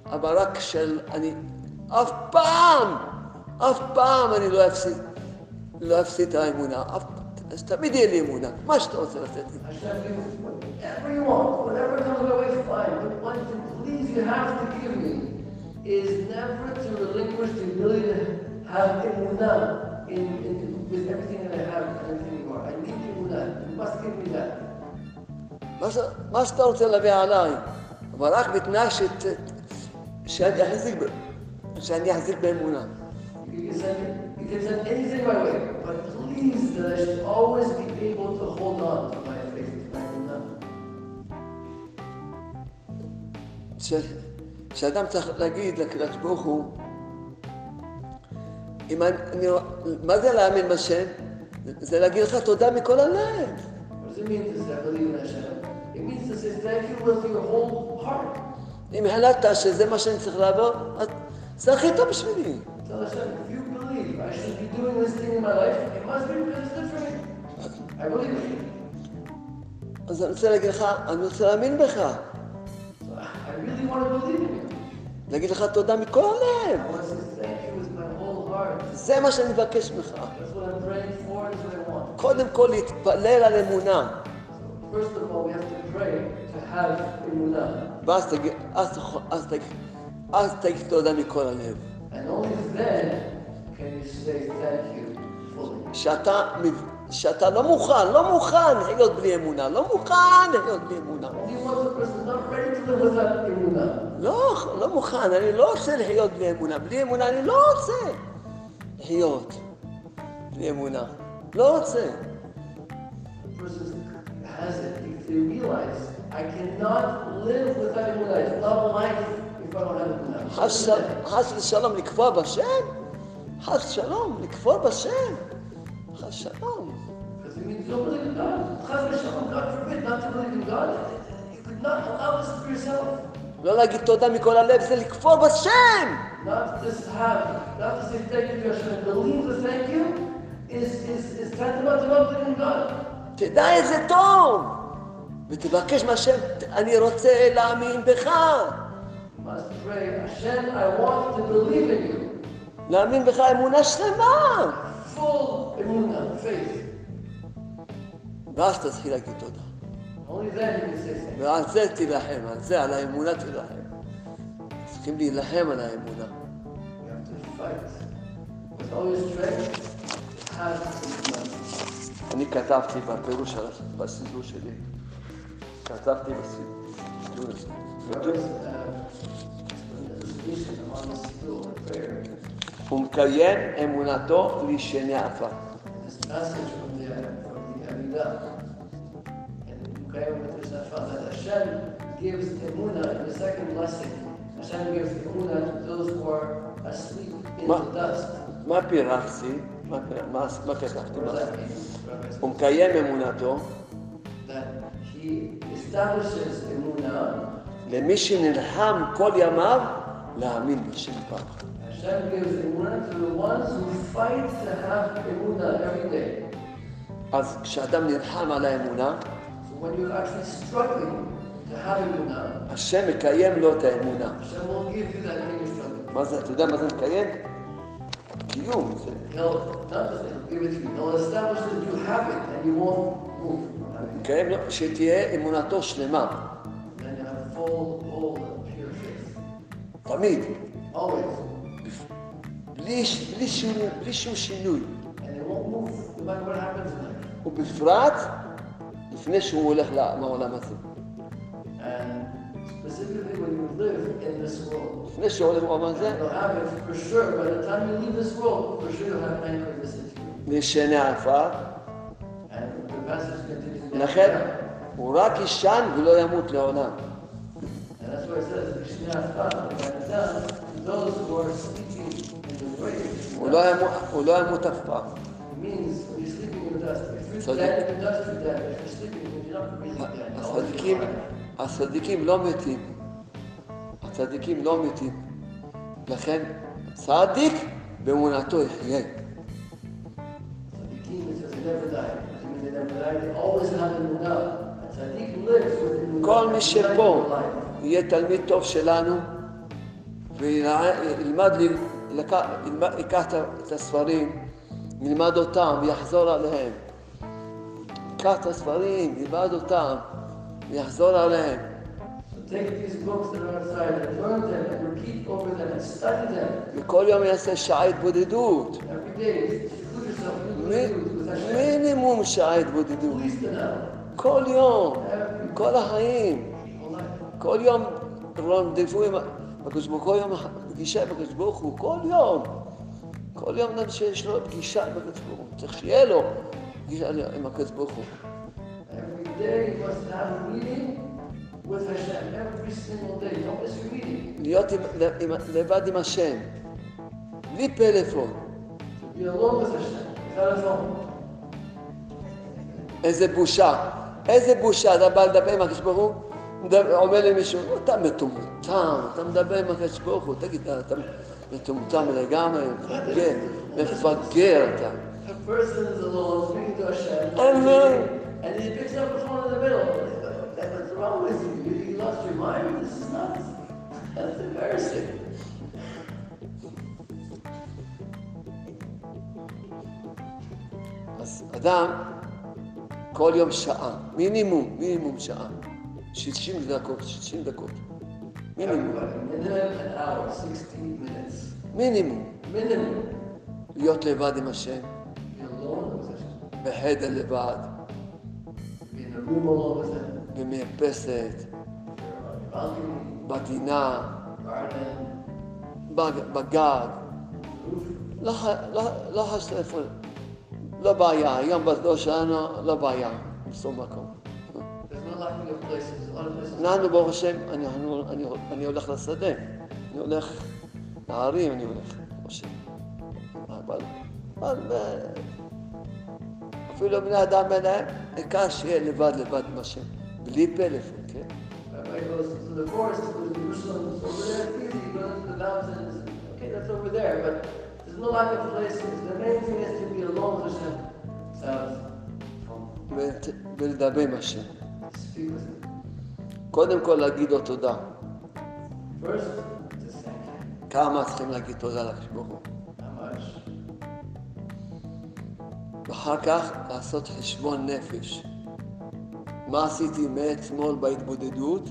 אבל רק של... אני אף פעם, אף פעם אני לא אפסיד, לא אפסיד את האמונה. אף, אז תמיד יהיה לי אמונה, מה שאתה רוצה לתת לי. I should give whatever you want, whatever comes my way, fine. But one thing, please, you have to give me is never to relinquish the ability to have emunah in, in, with everything that I have and everything you are. I need emunah. You must give me that. מה, ש, מה שאתה רוצה להביא עליי, אבל רק בתנאי שת, שאני אחזיק, ב- שאני אחזיק באמונה. You can send, you can send anything my way, but please that I should always be able to hold on to my faith, emunah. ש, שאדם צריך להגיד לקדוש ברוך הוא, אם אני, מה זה להאמין בשם? זה להגיד לך תודה מכל הלב. Means. אם החלטת שזה מה שאני צריך לעבור, אז זה הכי טוב בשבילי. I should be doing this thing in my life, it must be because it's good for me. I believe it. אז אני רוצה להגיד לך, אני רוצה להאמין בך. So I really want to believe in you. להגיד לך תודה מכל הלב. I want to say thank you with my whole heart. זה מה שאני מבקש ממך. That's what I'm praying for, that's what I want. קודם כל להתפלל על אמונה. So first of all, we have to pray to have emunah. ואז תגיד, אז, תוכל- אז, תגיד, אז תגיד תודה מכל הלב. And only then שאתה, שאתה לא מוכן, לא מוכן לחיות בלי אמונה, לא מוכן לחיות בלי אמונה. לא, לא מוכן, אני לא רוצה לחיות בלי אמונה. בלי אמונה אני לא רוצה לחיות בלי אמונה. לא רוצה. חס של- חס ושלום לכפור בשם? חס שלום, לכפור בשם? חס שלום. לא להגיד תודה מכל הלב, זה לכפור בשם! תדע את זה טוב! ותבקש מהשם, אני רוצה להאמין בך. Must pray, Hashem, I want to believe in you. להאמין בך אמונה שלמה. Full faith. ואז תתחיל להגיד תודה. ועל זה תילחם, על זה, על האמונה תילחם. צריכים להילחם על האמונה. אני כתבתי בפירוש בסידור שלי, כתבתי בסידור הזה. הוא מקיים אמונתו לשני עפר. this message from the, from the Amidah, and Mukayim with this Nafal, that Hashem gives emunah in the second blessing. Hashem gives emunah to those who are asleep in Ma- the dust. מה פירחתי? מה פיר- מה- מה כתבתי? What does that mean? Rabbi said? הוא מקיים אמונתו That he establishes emunah למי שנלחם כל ימיו להאמין בשם פרח. Hashem gives emunah to the ones who fight to have emunah every day. אז כשאדם נלחם על האמונה, So when you're actually struggling to have emunah, השם מקיים לו את האמונה. Hashem will give you that thing you're struggling. מה זה, אתה יודע מה זה מקיים? קיום. זה. מקיים לו, שתהיה אמונתו שלמה, Then you בלי, בלי, שום, בלי שום שינוי. ובפרט, לפני שהוא הולך לעולם הזה. And specifically when you live in this world. לפני שהוא הולך לעולם הזה, You'll have it for sure. By the time you leave this world, for sure you'll have anchored this into you. לשני עפר. לכן, הוא רק יישן ולא ימות לעולם. And that's why it says, הוא לא ימות, לא אף פעם. הצדיקים, לא מתים. הצדיקים לא מתים. לכן צדיק באמונתו יחיה. כל מי שפה. יהיה תלמיד טוב שלנו וילמד, ייקח את הספרים, ילמד אותם ויחזור עליהם. ייקח את הספרים, ילמד אותם ויחזור עליהם. וכל יום יעשה שעה התבודדות. מינימום שעה התבודדות. כל יום, כל החיים. כל יום רונדבו עם הקדוש ברוך הוא, פגישה עם הקדוש ברוך הוא, כל יום. כל יום אדם שיש לו פגישה עם הקדוש ברוך הוא, צריך שיהיה לו פגישה עם הקדוש ברוך הוא. להיות לבד עם השם, בלי פלאפון. איזה בושה. איזה בושה, אתה בא לדבר עם הקדוש ברוך הוא, אומר למישהו, אתה מטומטם, אתה מדבר עם הקדוש ברוך הוא, תגיד, אתה- מטומטם לגמרי, מפגר, מפגר אתה. A person is alone, speaking to Hashem, Amen. and he picks up the phone in the middle. What's wrong with you? You, you lost your mind? This is nuts. That's embarrassing. אז אדם, כל יום שעה, מינימום, מינימום שעה. 60 דקות, 60 דקות. מינימום, minimum an hour, 60 minutes. מינימום. Minimum. להיות לבד עם השם. בחדר לבד. במרפסת, בגינה, בגג. לא ח- חשוב איפה, לא בעיה, היום בדור שלנו לא בעיה, למצוא מקום. אנחנו ברוך השם, אני, אני, אני, אני הולך לשדה, אני הולך להרים, אני הולך, ברוך השם. אבל, אבל אה, אפילו בני אדם אין להם, העיקר שיהיה לבד לבד עם השם, בלי פלאפון, כן? That's over there, but there's no lack of places. The main thing is to be alone with Hashem. ולדבר עם השם. קודם כל להגיד לו תודה. כמה צריכים להגיד תודה לקדוש ברוך הוא. ואחר כך לעשות חשבון נפש. מה עשיתי מאתמול בהתבודדות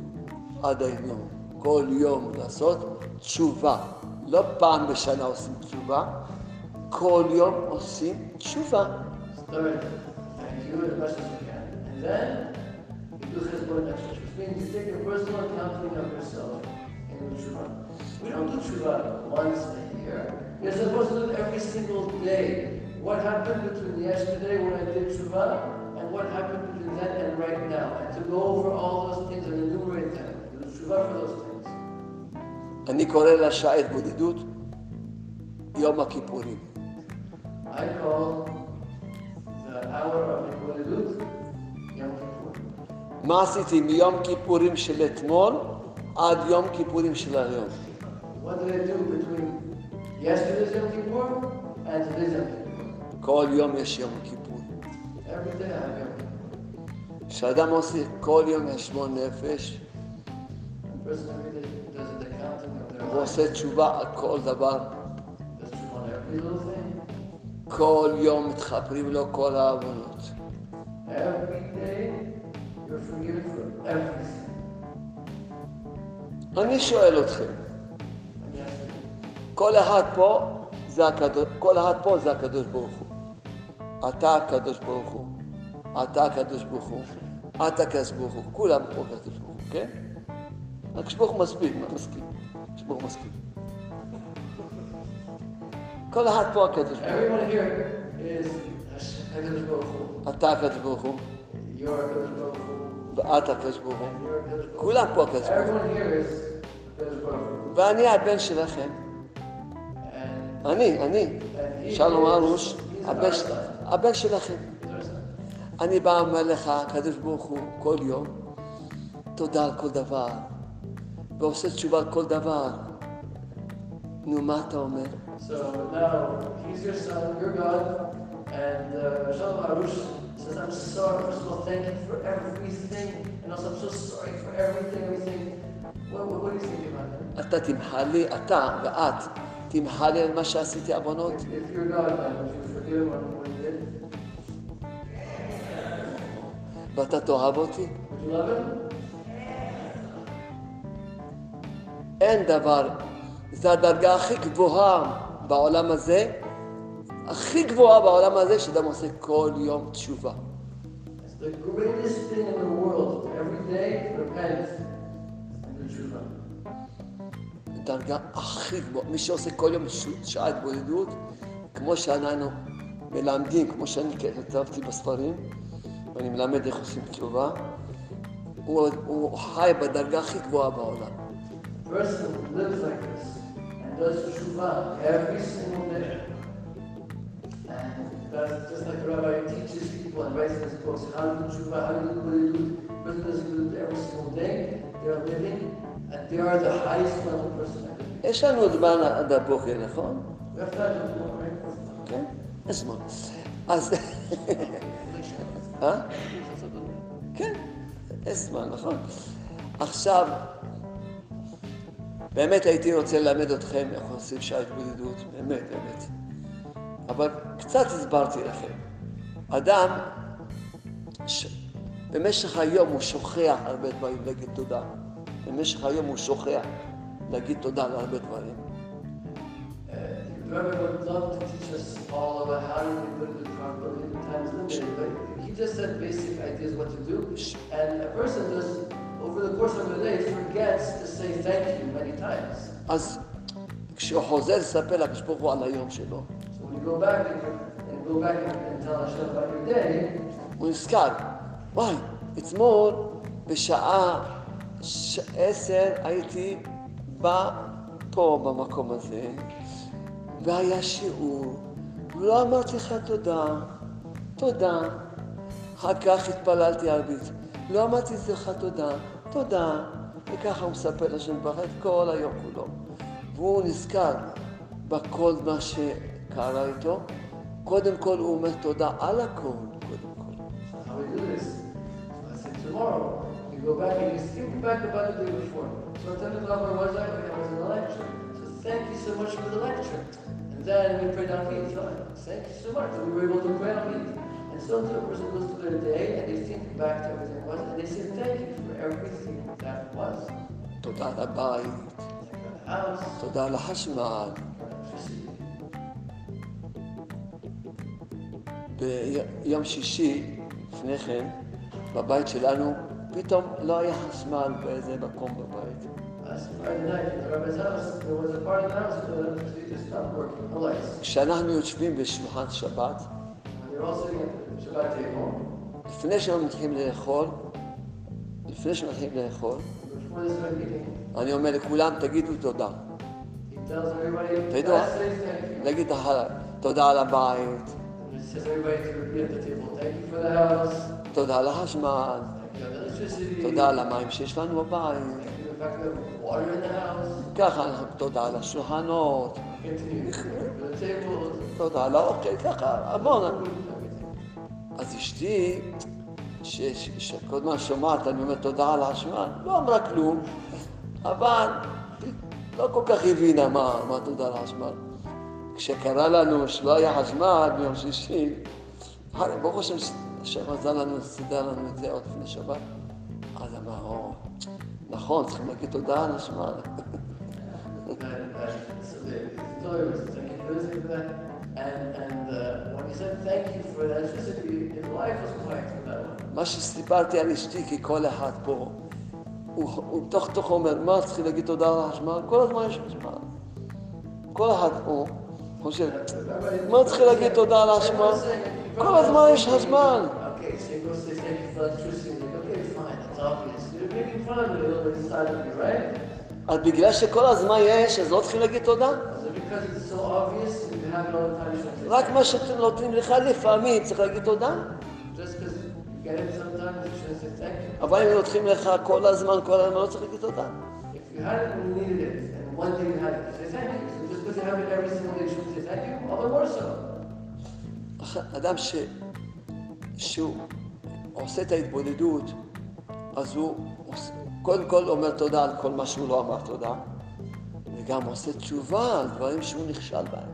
עד היום? כל יום לעשות תשובה. לא פעם בשנה עושים תשובה, כל יום עושים תשובה. Start, thank you as much as you can. And then, you do chesbon nefesh, which means you take a personal accounting of yourself and do tshuva. We don't do tshuva once a year. You're supposed to do it every single day. What happened between yesterday when I did tshuva and what happened between then and right now. And to go over all those things and enumerate them. Do tshuva for those things. אני קורא לשעה התבודדות יום הכיפורים. I call the hour of Hikmadut Yom Kippur. מה עשיתי מיום כיפורים של אתמול עד יום כיפורים של היום? כל יום יש יום כיפור. כשאדם עושה כל יום חשבון נפש, accounting of their הוא. עושה תשובה על כל דבר. כל יום מתחפרים לו כל העוונות. Every day אני שואל אתכם. כל אחד פה זה הקדוש, כל אחד פה זה הקדוש ברוך הוא. אתה הקדוש ברוך הוא, אתה הקדוש ברוך הוא, אתה הקדוש ברוך הוא, כולם פה הקדוש ברוך הוא, כן? הקדוש ברוך הוא מה מסכים? הקדוש ברוך הוא מסכים. כל אחד פה הקדוש ברוך. הוא, אתה הקדוש ברוך הוא, ואת הקדוש ברוך הוא. כולם פה הקדוש. ברוך הוא. ואני הבן שלכם. אני, אני, שלום ארוש, הבן שלכם. אני בא ואומר לך, הקדוש ברוך הוא, כל יום, תודה על כל דבר, ועושה תשובה על כל דבר. נו, מה אתה אומר? So now he's your son, your God, and uh, Shalom Arush says, I'm sorry, first of all, thank you for everything, and also I'm so sorry for everything, everything. What, what, what do you think about that? אתה תמחה לי, אתה ואת, תמחה לי על מה שעשיתי עוונות? If, if you're God, man, would you forgive him on what he did? ואתה תאהב אותי? אין דבר, זו הדרגה הכי גבוהה בעולם הזה, הכי גבוהה בעולם הזה, שאדם עושה כל יום תשובה. דרגה הכי גבוהה. מי שעושה כל יום ש- שעת התבודדות, כמו שאנחנו מלמדים, כמו שאני כתבתי בספרים, ואני מלמד איך עושים תשובה, הוא, הוא חי בדרגה הכי גבוהה בעולם. Person lives like this and does tshuva every single day, and does just like the rabbi teaches people and writes his books how to do tshuva, how to do gratitude, person does it every single day, they are living, and they are the highest level person ever. יש לנו זמן עד הבוקר, נכון? Do? כן? יש זמן. אז... אה? כן, יש זמן, נכון. עכשיו, באמת הייתי רוצה ללמד אתכם איך עושים שעת התבודדות, באמת, באמת. אבל קצת הסברתי לכם. אדם, ש... במשך היום הוא שוכח הרבה דברים להגיד תודה. במשך היום הוא שוכח להגיד תודה על הרבה דברים. Uh, the rabbi would love to teach us all about how to be good with properly in times limited, but he just said basic ideas what to do. And a person just, over the course of the day, forgets to say thank you many times. אז כשהוא חוזר לספר לקדוש ברוך הוא על היום שלו, when go back and, go back and, tell Hashem about your day, הוא נזכר, וואי, אתמול בשעה ש- עשר הייתי בא פה במקום הזה, והיה שיעור, ולא אמרתי לך תודה, תודה. אחר כך התפללתי ערבית, לא אמרתי לך תודה, תודה. וככה הוא מספר לשם ברכה את כל היום כולו. והוא נזכר בכל מה שקרה איתו. קודם כל הוא אומר תודה על הכל, קודם כל. how we do this. I said tomorrow, you go back and you think back about the day before. So I tell you about where was I when I was in the lecture. So thank you so much for the lecture. And then we prayed on Eid. Thank you so much that we were able to pray on Eid. And so the person goes through their day and they think back to everything that was and they say thank you for everything that was. תודה על הבית, Like the house, תודה על החשמל. ביום שישי, לפני כן, בבית שלנו, פתאום לא היה חשמל באיזה מקום בבית. כשאנחנו יושבים בשולחן שבת, לפני לאכול, לפני שמתחילים לאכול, before they start eating, אני אומר לכולם, תגידו תודה. you. להגיד תודה על הבית, And says everybody to repeat at the table, thank you for the house, תודה על החשמל, תודה על המים שיש לנו בבית. ככה אנחנו, תודה על השולחנות, תודה על האוכל, ככה, המון. אז אשתי, ש- ש- שכל הזמן שומעת, אני אומר תודה על החשמל, לא אמרה כלום, אבל לא כל כך הבינה מה תודה על החשמל. כשקרה לנו שלא היה חשמל ביום שישי, אחר- ברוך השם, השם עזר לנו, סידר לנו את זה עוד לפני שבת, אז אמר, או, נכון, צריכים להגיד תודה על one. מה שסיפרתי על אשתי, כי כל אחד פה, הוא תוך תוך אומר, מה צריכים להגיד תודה על החשמל? כל הזמן יש חשמל. כל אחד פה חושב, מה צריך להגיד תודה על האשמה? כל הזמן יש הזמן. אז בגלל שכל הזמן יש, אז לא צריכים להגיד תודה? רק מה שנותנים לך לפעמים צריך להגיד תודה? אבל אם נותנים לך כל הזמן, כל הזמן, לא צריך להגיד תודה. אדם ש... שהוא עושה את ההתבודדות, אז הוא עוש... קודם כל אומר תודה על כל מה שהוא לא אמר תודה, וגם עושה תשובה על דברים שהוא נכשל בהם.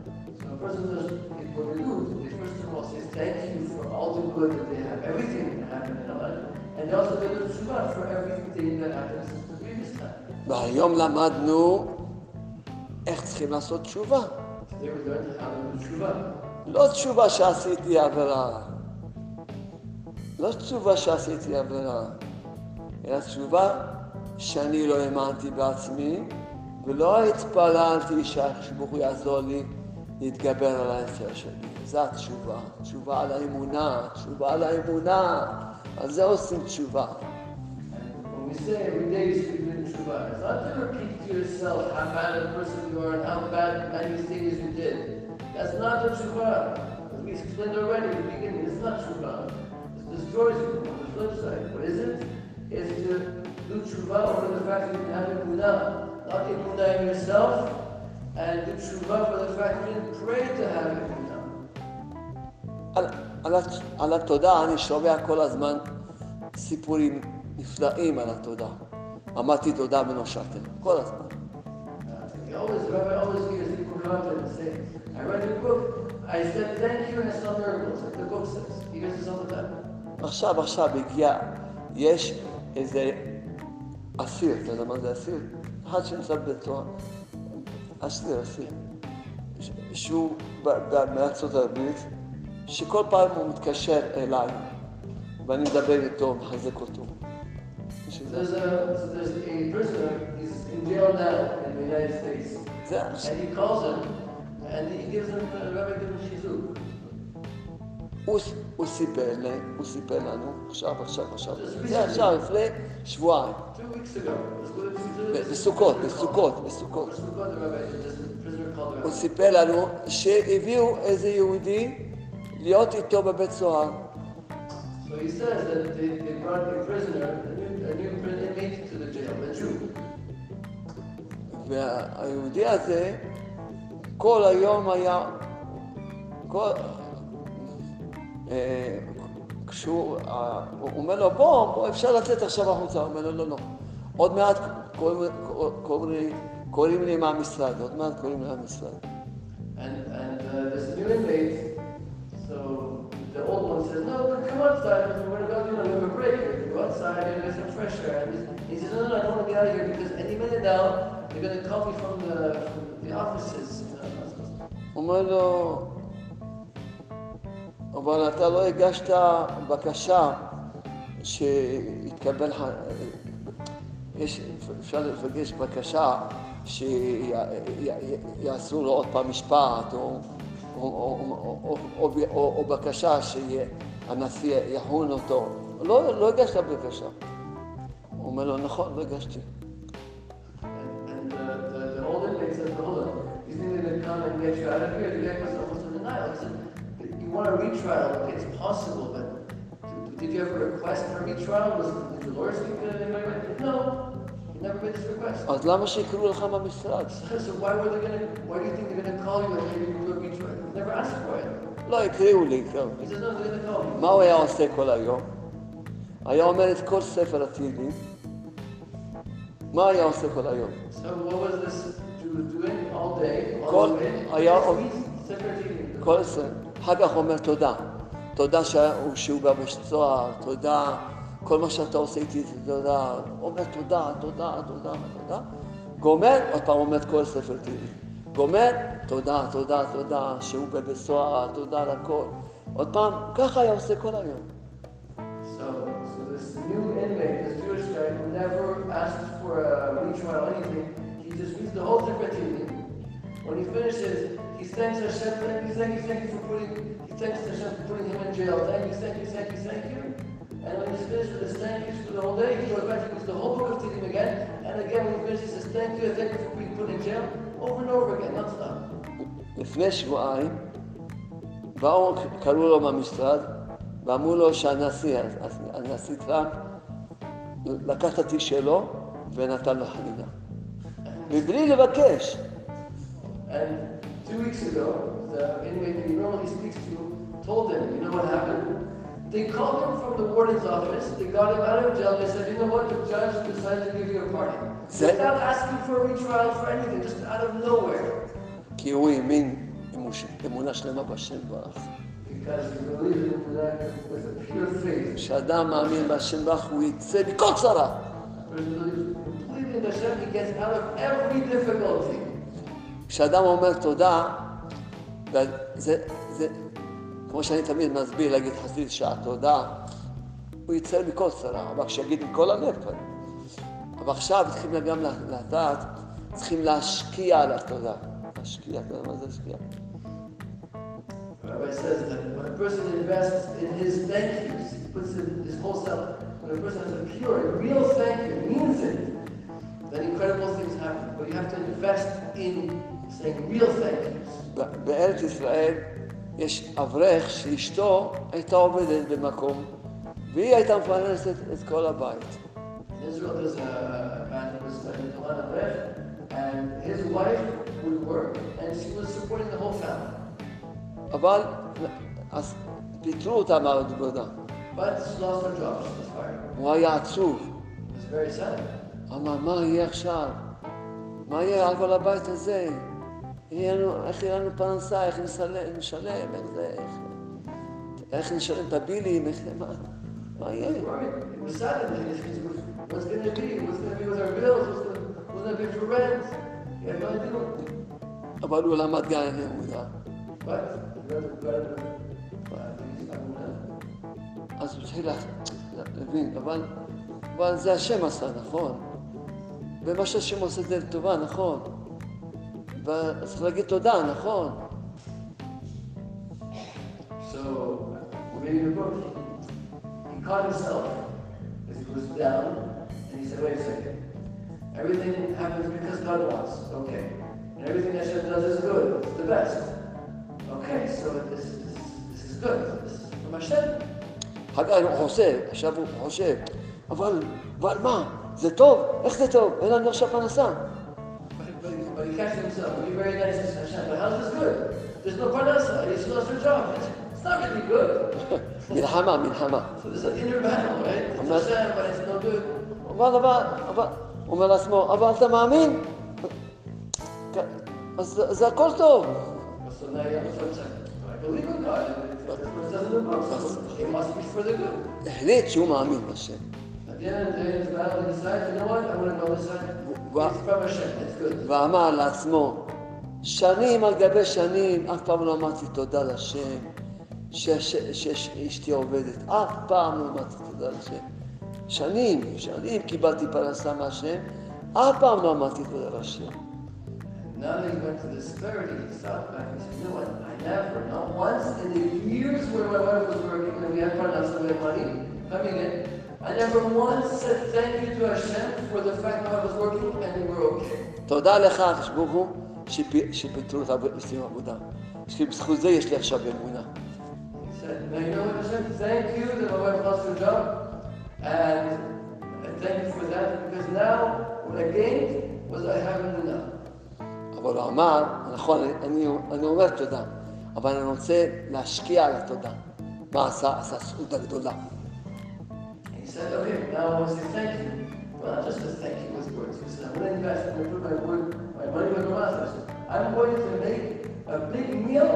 והיום למדנו איך צריכים לעשות תשובה. לא תשובה שעשיתי עבירה. לא תשובה שעשיתי עבירה, אלא תשובה שאני לא האמנתי בעצמי, ולא התפללתי הוא יעזור לי להתגבר על היצר שלי. זו התשובה. תשובה על האמונה, תשובה על האמונה. על זה עושים תשובה. And when we say every day you should be doing tshuva, it's not to repeat to yourself how bad a person you are and how bad many things you did. That's not the tshuva. As we explained already at the beginning, it's not tshuva. It destroys you on the flip side. What is it? It's to do tshuva over the fact that you have emunah, not emunah in yourself, and do tshuva for the fact that you didn't pray to have emunah. על, על, הת- על התודה אני שומע כל הזמן סיפורים נפלאים על התודה. אמרתי תודה ונושעתם, כל הזמן. Uh, he always, Rabbi always hears people come up and say, I read your book, I said thank you and I saw miracles, like the book says. He hears this all the time. עכשיו, עכשיו הגיע, יש איזה אסיר, אתה יודע מה זה אסיר? אחד שנמצא בבית סוהר. אסיר, אסיר. שהוא מארצות הברית, שכל פעם הוא מתקשר אליי, ואני מדבר איתו, מחזק אותו. There's a, so there's a prisoner, he's in jail now in the United States. זה And he calls him, and he gives him, uh, Rabbi gives him chizuk. הוא, סיפר לי, הוא סיפר לנו, עכשיו, עכשיו, עכשיו, זה עכשיו, לפני שבועיים. בסוכות, בסוכות, בסוכות. הוא. סיפר לנו שהביאו איזה יהודי להיות איתו בבית סוהר. So he says that they, they brought a prisoner, a new, a new inmate to the jail, a Jew. והיהודי הזה כל היום היה, כל, אה, כשהוא אה, הוא אומר לו בוא, בוא, אפשר לצאת עכשיו החוצה, הוא אומר לו לא, לא. עוד מעט קוראים, קוראים, קוראים לי מהמשרד, עוד מעט קוראים לי מהמשרד. And, and uh, this new inmate, so the old one says, no, but come outside, we're gonna go, you know, we have a break, we go outside and get some fresh air. And he says, no, no, I don't wanna get out of here because any minute now, they're gonna call me from the, from the offices. אומר לו, אבל אתה לא הגשת בקשה שיתקבל, יש, אפשר לבקש בקשה שיעשו לו עוד פעם משפט, או, או, או, או, או בקשה שהנשיא יחון אותו. לא, לא הגשת בקשה. הוא אומר לו, נכון, לא הגשתי. want a retrial, it's possible, but did you ever request for a retrial? Was, did your lawyers? No, אז למה שיקראו לך מהמשרד? לא, יקראו לי. כן. מה הוא היה עושה כל היום? היה אומר את כל ספר התהילים. מה היה עושה כל היום? כל היה... כל ספר. אחר כך הוא אומר תודה. תודה שהוא בא בצוהר, תודה כל מה שאתה עושה איתי זה תודה. אומר תודה, תודה, תודה, תודה. גומר, עוד פעם אומר כל ספר תהילים. גומר, תודה, תודה, תודה, שהוא בבית סוהר, תודה על הכל. עוד פעם, ככה היה עושה כל היום. He thanks Hashem, for thanks Hashem for putting him in jail. Thank you, thank you, thank you, thank you. And when he's finished with his thank yous for the whole day, he goes back, he reads the whole book of Tehillim again. And again, when he finishes, he says, thank you, thank you for being put in jail, over and over again, not stop. לפני שבועיים באו, קראו לו מהמשרד ואמרו לו שהנשיא, הנשיא טראמפ לקח את התיק שלו ונתן לו חנינה. מבלי לבקש. And two weeks ago, the inmate he normally speaks to told him, you know what happened? They called him from the warden's office, they got him out of jail, they said, you know what, the judge decided to give you a pardon. That- Without asking for a retrial for anything, just out of nowhere. כי הוא האמין אמונה שלמה בשם faith. כשאדם מאמין בהשם ברך הוא יצא מכל צרה. כשאדם אומר תודה, זה, כמו שאני תמיד מסביר, להגיד חסיד שעה תודה, הוא יצא מכל צרה, אבל כשיגיד מכל הלב כבר. אבל עכשיו צריכים גם לדעת, צריכים להשקיע על התודה. להשקיע, אתה יודע מה זה להשקיע? The Rabbi says that when a person invests in his thank yous, he puts in his whole self. When a person has a pure, real thank you, means it, then incredible things happen. But you have to invest in saying real thank yous. ב- בארץ ישראל יש אברך שאשתו הייתה עובדת במקום, והיא הייתה מפרנסת את כל הבית. In Israel, there's a, a man who was studying Torah Avrech, and his wife would work, and she was supporting the whole family. אבל אז פיטרו אותה מהעבודה. הוא היה עצוב. אמר, מה יהיה עכשיו? מה יהיה על כל הבית הזה? לנו, איך יהיה לנו פרנסה, איך נשלם, נשלם, איך זה, איך, איך נשלם את הבילים, איך, מה, מה יהיה? אבל הוא למד גם אמונה. Uh, these Amunah. אז הוא התחיל לה- להבין, אבל, אבל זה השם עשה, נכון? ומה שהשם עושה זה לטובה, נכון? וצריך להגיד תודה, נכון? So, reading the book, he caught himself as he was down, and he said, wait a second. Everything happens because God wants, okay. And everything Hashem does is good, it's the best. Okay, so this, this, this is good, this is from Hashem. אחר כך הוא חושב, עכשיו הוא חושב, אבל, אבל מה? זה טוב? איך זה טוב? אין לנו עכשיו פרנסה. But, but, he- but he catches himself, be very nice to Hashem, but how's this good? There's no parnasa, he still has her job. It's, it's not really good. מלחמה, מלחמה. So there's an inner battle, right? It's I'm not- Hashem, but it's no good. אבל, אבל, אבל, הוא אומר לעצמו, אבל אתה מאמין? אז זה- זה הכל טוב. So now you have a flip side. I believe in God, and if this person doesn't live so it must be for the good. החליט שהוא מאמין בשם. He. ואמר לעצמו, שנים על גבי שנים, אף פעם לא אמרתי תודה לשם, שאשתי עובדת, אף פעם לא אמרתי תודה לשם. שנים, שנים קיבלתי פרנסה מהשם, אף פעם לא אמרתי תודה לשם. Now that he went to this clarity, he stopped back and said, you know what, I never, not once in the years where my wife was working and we had parnasa, we had money coming in, תודה לך, הקדוש ברוך הוא, שפי- שפיטרו אותך ועושים עבודה. שבזכות זה יש לי עכשיו אמונה. אבל הוא אמר, נכון, אני, אני, אומר תודה, אבל אני רוצה להשקיע על התודה. מה עשה? עשה זכות הגדולה. Said, okay, now I want to say thank you. Well, not just to thank you with words. He said, I'm going to invest, I'm going to put my word, my money with my mouth. I'm going to make a big meal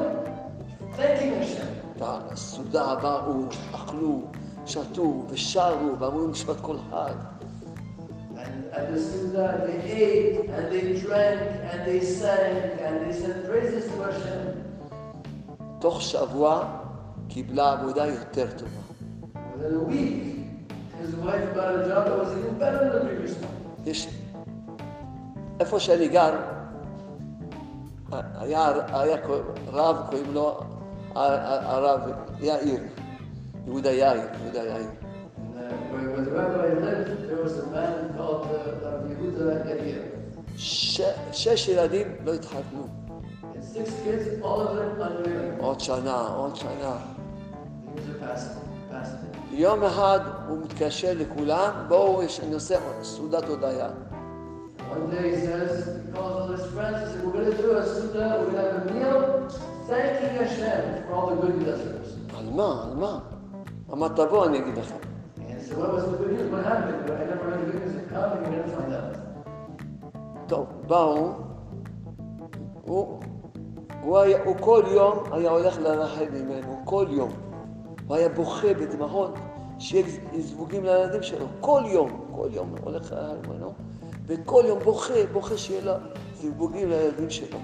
thanking Hashem. בסעודה באו, אכלו, שתו ושרו ואמרו משפט כל חג. And at the Suda, they ate, and they drank, and they sang, and they said praises to Hashem. תוך שבוע קיבלה עבודה יותר טובה. Within a week, his wife got a job that was even better than the previous one. יש... איפה שאני גר, היה, היה רב, קוראים לו ה- ה- הרב יאיר, יהודה יאיר, יהודה יאיר. the rabbi lived, there was a man called uh, Rabbi Yehuda Eliyahu. ש... שש ילדים לא התחתנו. And six kids, all of them unmarried. עוד שנה, עוד שנה. יום אחד הוא מתקשר לכולם, בואו, אני עושה סעודת הודיה. One day he says, he calls all his friends, he said, we're going to do a suda, we're going to have a meal, thanking Hashem for all the good he does for us. על מה? על מה? אמר, תבואו, אני אגיד לכם. טוב, באו, הוא, הוא, היה, הוא כל יום היה הולך לרחל ממנו, כל יום. הוא היה בוכה בדמעות שיהיה זווגים לילדים שלו, כל יום, כל יום הולך לרחל ממנו, וכל יום בוכה, בוכה שיהיה לו זווגים לילדים שלו.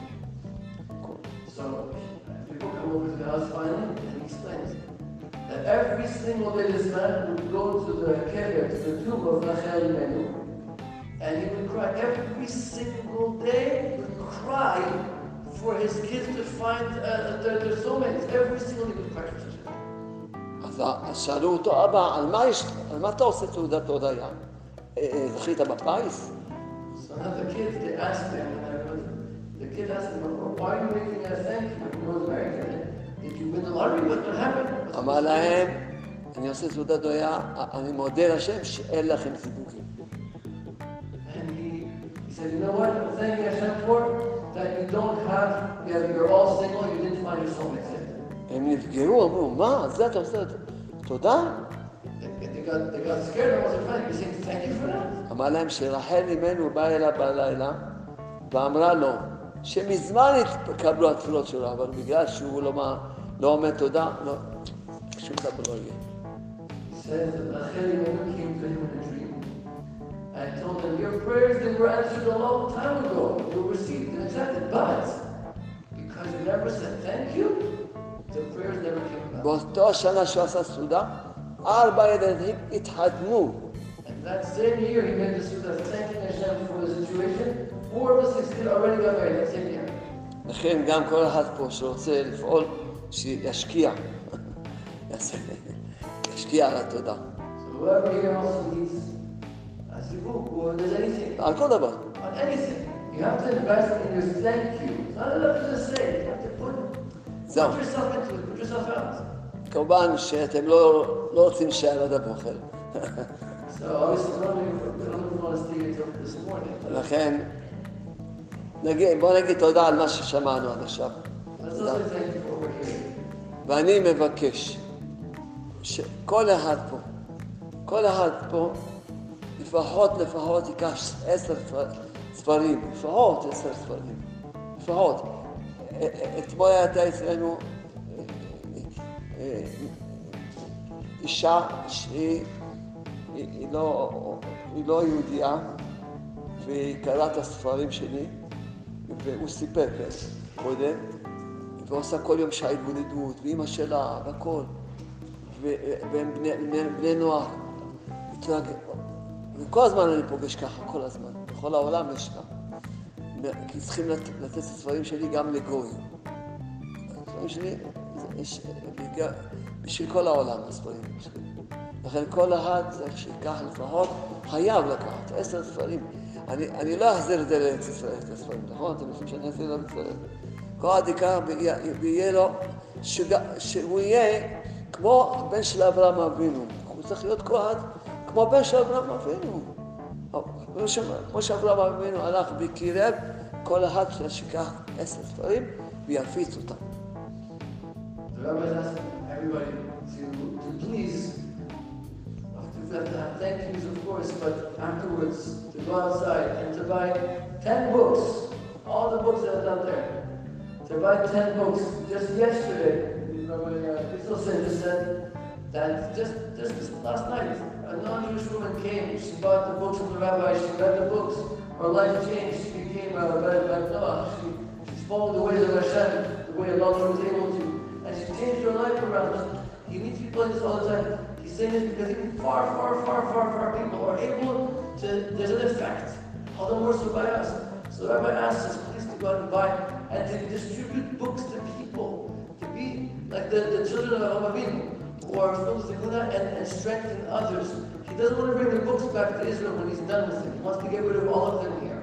every single day this man would go to the kever, to the tomb of Rachel Imenu, and he would cry every single day. He would cry for his kids to find uh, their, their soulmates. Every single day he would cry for שאלו אותו, אבא, על מה, יש, על מה אתה עושה תעודת הודיה? אה, אה, זכית בפיס? So now the kids, they asked him, and I was, the kid asked him, "Well, why are you making a thank you? He was married. Did you win the lottery? What, what happened? What's- אמר להם, אני עושה תעודת הודיה, אני מודה לשם שאין לכם זיווגים. And he, he said, you know what? I'm thanking Hashem for that you don't have, you have, you're all single, you didn't find your soulmate yet. הם נפגעו, אמרו, מה, זה אתה עושה? תודה. I? אמר להם שרחל אימנו באה אליו בלילה ואמרה לו שמזמן התקבלו התפילות שלו, אבל בגלל שהוא לא, לא אומר תודה, לא, שום דבר לא יהיה. And told him, your prayers, באותו השנה שהוא עשה סעודה, ארבע ילדים התחתנו. לכן גם כל אחד פה שרוצה לפעול, שישקיע. ישקיע על התודה. על כל דבר. you have to invest in your thank you. It's not enough to just say it. You have to put, זהו. כמובן שאתם לא, לא רוצים שהילד morning. לכן, נגיד, בוא נגיד תודה על מה ששמענו עד עכשיו. ואני מבקש שכל אחד פה, כל אחד פה, לפחות לפחות ייקח עשר ספר- ספרים, לפחות עשר ספרים, לפחות. אתמול הייתה אצלנו אישה שהיא היא, היא לא, לא יהודייה, והיא קראה את הספרים שלי, והוא סיפר קודם, ועושה כל יום שעה התבודדות, ואימא שלה, והכל. והם בני, נוער. וכל הזמן אני פוגש ככה, כל הזמן. בכל העולם יש ככה. כי צריכים לת... לתת את הספרים שלי גם לגויים. הספרים שלי, יש, בשביל כל העולם הספרים שלי. לכן כל אחד צריך שייקח לפחות, חייב לקחת עשר ספרים. אני, אני לא אחזיר את זה לארץ ישראל, את הספרים, נכון? אתם רוצים שאני אחזיר לארץ ישראל? כל ייקח ויהיה- לו. שהוא יהיה כמו הבן של אברהם אבינו. הוא צריך להיות כל כמו הבן של אברהם אבינו. כמו ש- כמו שאברהם אבינו הלך וקירב, כל אחד שיקח עשר ספרים ויפיץ אותם. The rabbi is asking everybody to, to please, to have to have thank yous, of course, but afterwards to go outside and to buy 10 books, all the books that are out there. To buy 10 books. Just yesterday, Rabbi uh, Christelsen just said that just, just this last night, a non-Jewish woman came, she bought the books from the rabbi, she read the books, her life changed, she became a better Noah, she, she's followed the ways of Hashem, the way Allah was able to, and she changed her life around. He meets people like this all the time. He's saying this because even far, far, far, far, far people are able to, there's an effect. All the more so by us. So rabbi asks us, please to go out and buy and to distribute books to people, to be like the, the children of Avinu. Or and, and strengthen others. He doesn't want to bring the books back to Israel when he's done with it. He wants to get rid of all of them here.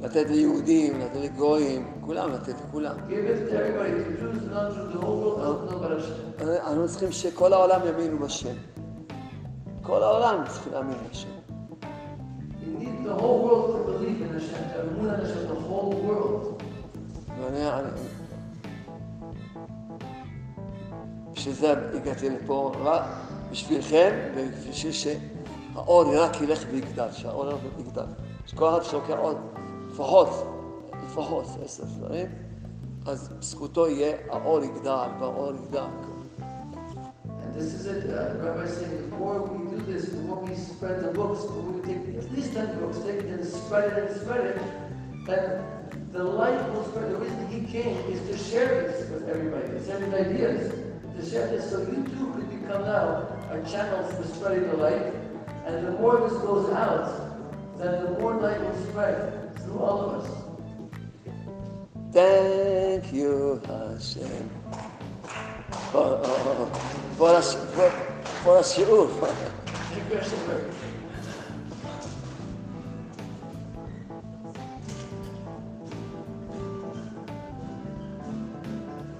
לתת ליהודים, לתת לגויים, כולם לתת לכולם. אנחנו צריכים שכל העולם יאמינו בשם. כל העולם צריכים להאמין בשם. The whole world to believe in Hashem, to have emunah in Hashem, the whole world. בשביל זה הגעתי לפה, רק בשבילכם ובשביל שהאור רק ילך ויגדל, שהאור ילך ויגדל. שכל אחד שלוקח עוד, לפחות, לפחות עשר ספרים, אז בזכותו יהיה, האור יגדל והאור יגדל. This is it, uh, Rabbi saying, the more we do this, the more we spread the books, the more we take at least 10 books, take it and spread it and spread it, then the light will spread. The reason he came is to share this with everybody, to his ideas, to share this. so you too could become now our channels for spreading the light. And the more this goes out, then the more light will spread through all of us. Thank you, Hashem. For, uh, for us, for, for us, you. Thank you, Hashem.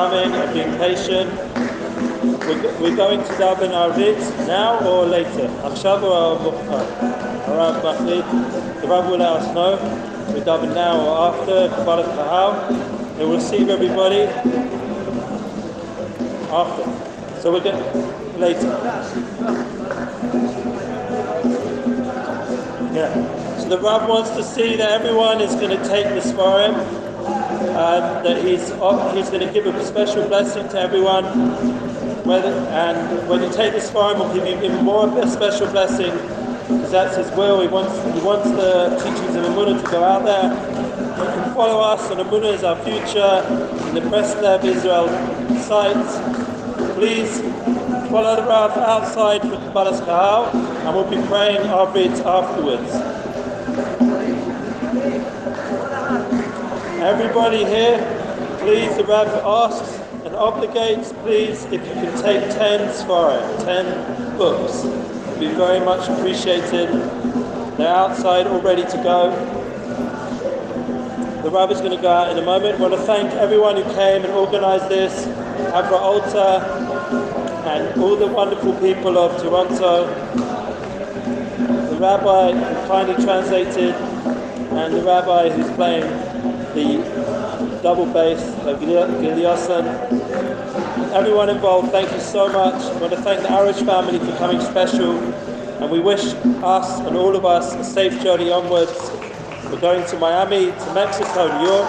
coming and being patient. We're, go- we're going to daven Arvit now or later. עכשיו או מאוחר? הרב מחליט. The Rav will let us know. We daven now or after Kabbalah Kahal. And we'll receive everybody after. So we're going later. Yeah. So the Rav wants to see that everyone is going to take the Svarim, that he's he's going to give a special blessing to everyone. Whether, and when you take the Svarim, he'll give you even more of a special blessing, because that's his will. He wants he wants the teachings of Amunah to go out there. You can follow us on Amunah is our future in the Breslev Israel site. Please follow the Rav outside for Kabbalas Kahal, and we'll be praying our bit afterwards. Everybody here, please, the Rav asks and obligates, please, if you can take 10 Svarim, 10 books. It'd be very much appreciated. They're outside all ready to go. The Rav is going to go out in a moment. I want to thank everyone who came and organised this, Avra Alta, and all the wonderful people of Toronto. The rabbi who kindly translated, and the rabbi who's playing the double bass of. Everyone involved, thank you so much. I want to thank the Irish family for coming special, and we wish us and all of us a safe journey onwards. We're going to Miami, to Mexico, New York.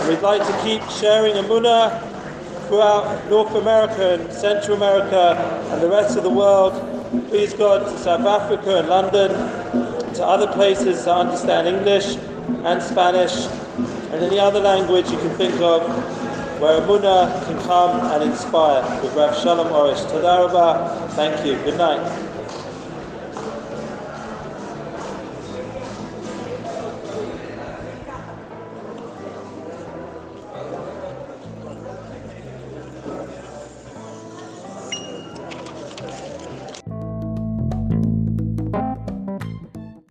And we'd like to keep sharing Amuna throughout North America and Central America and the rest of the world. Please God to South Africa and London, to other places that understand English and Spanish and any other language you can think of where Amuna can come and inspire with Rav Shalom Orish. Toda Rabah. Thank you. Good night.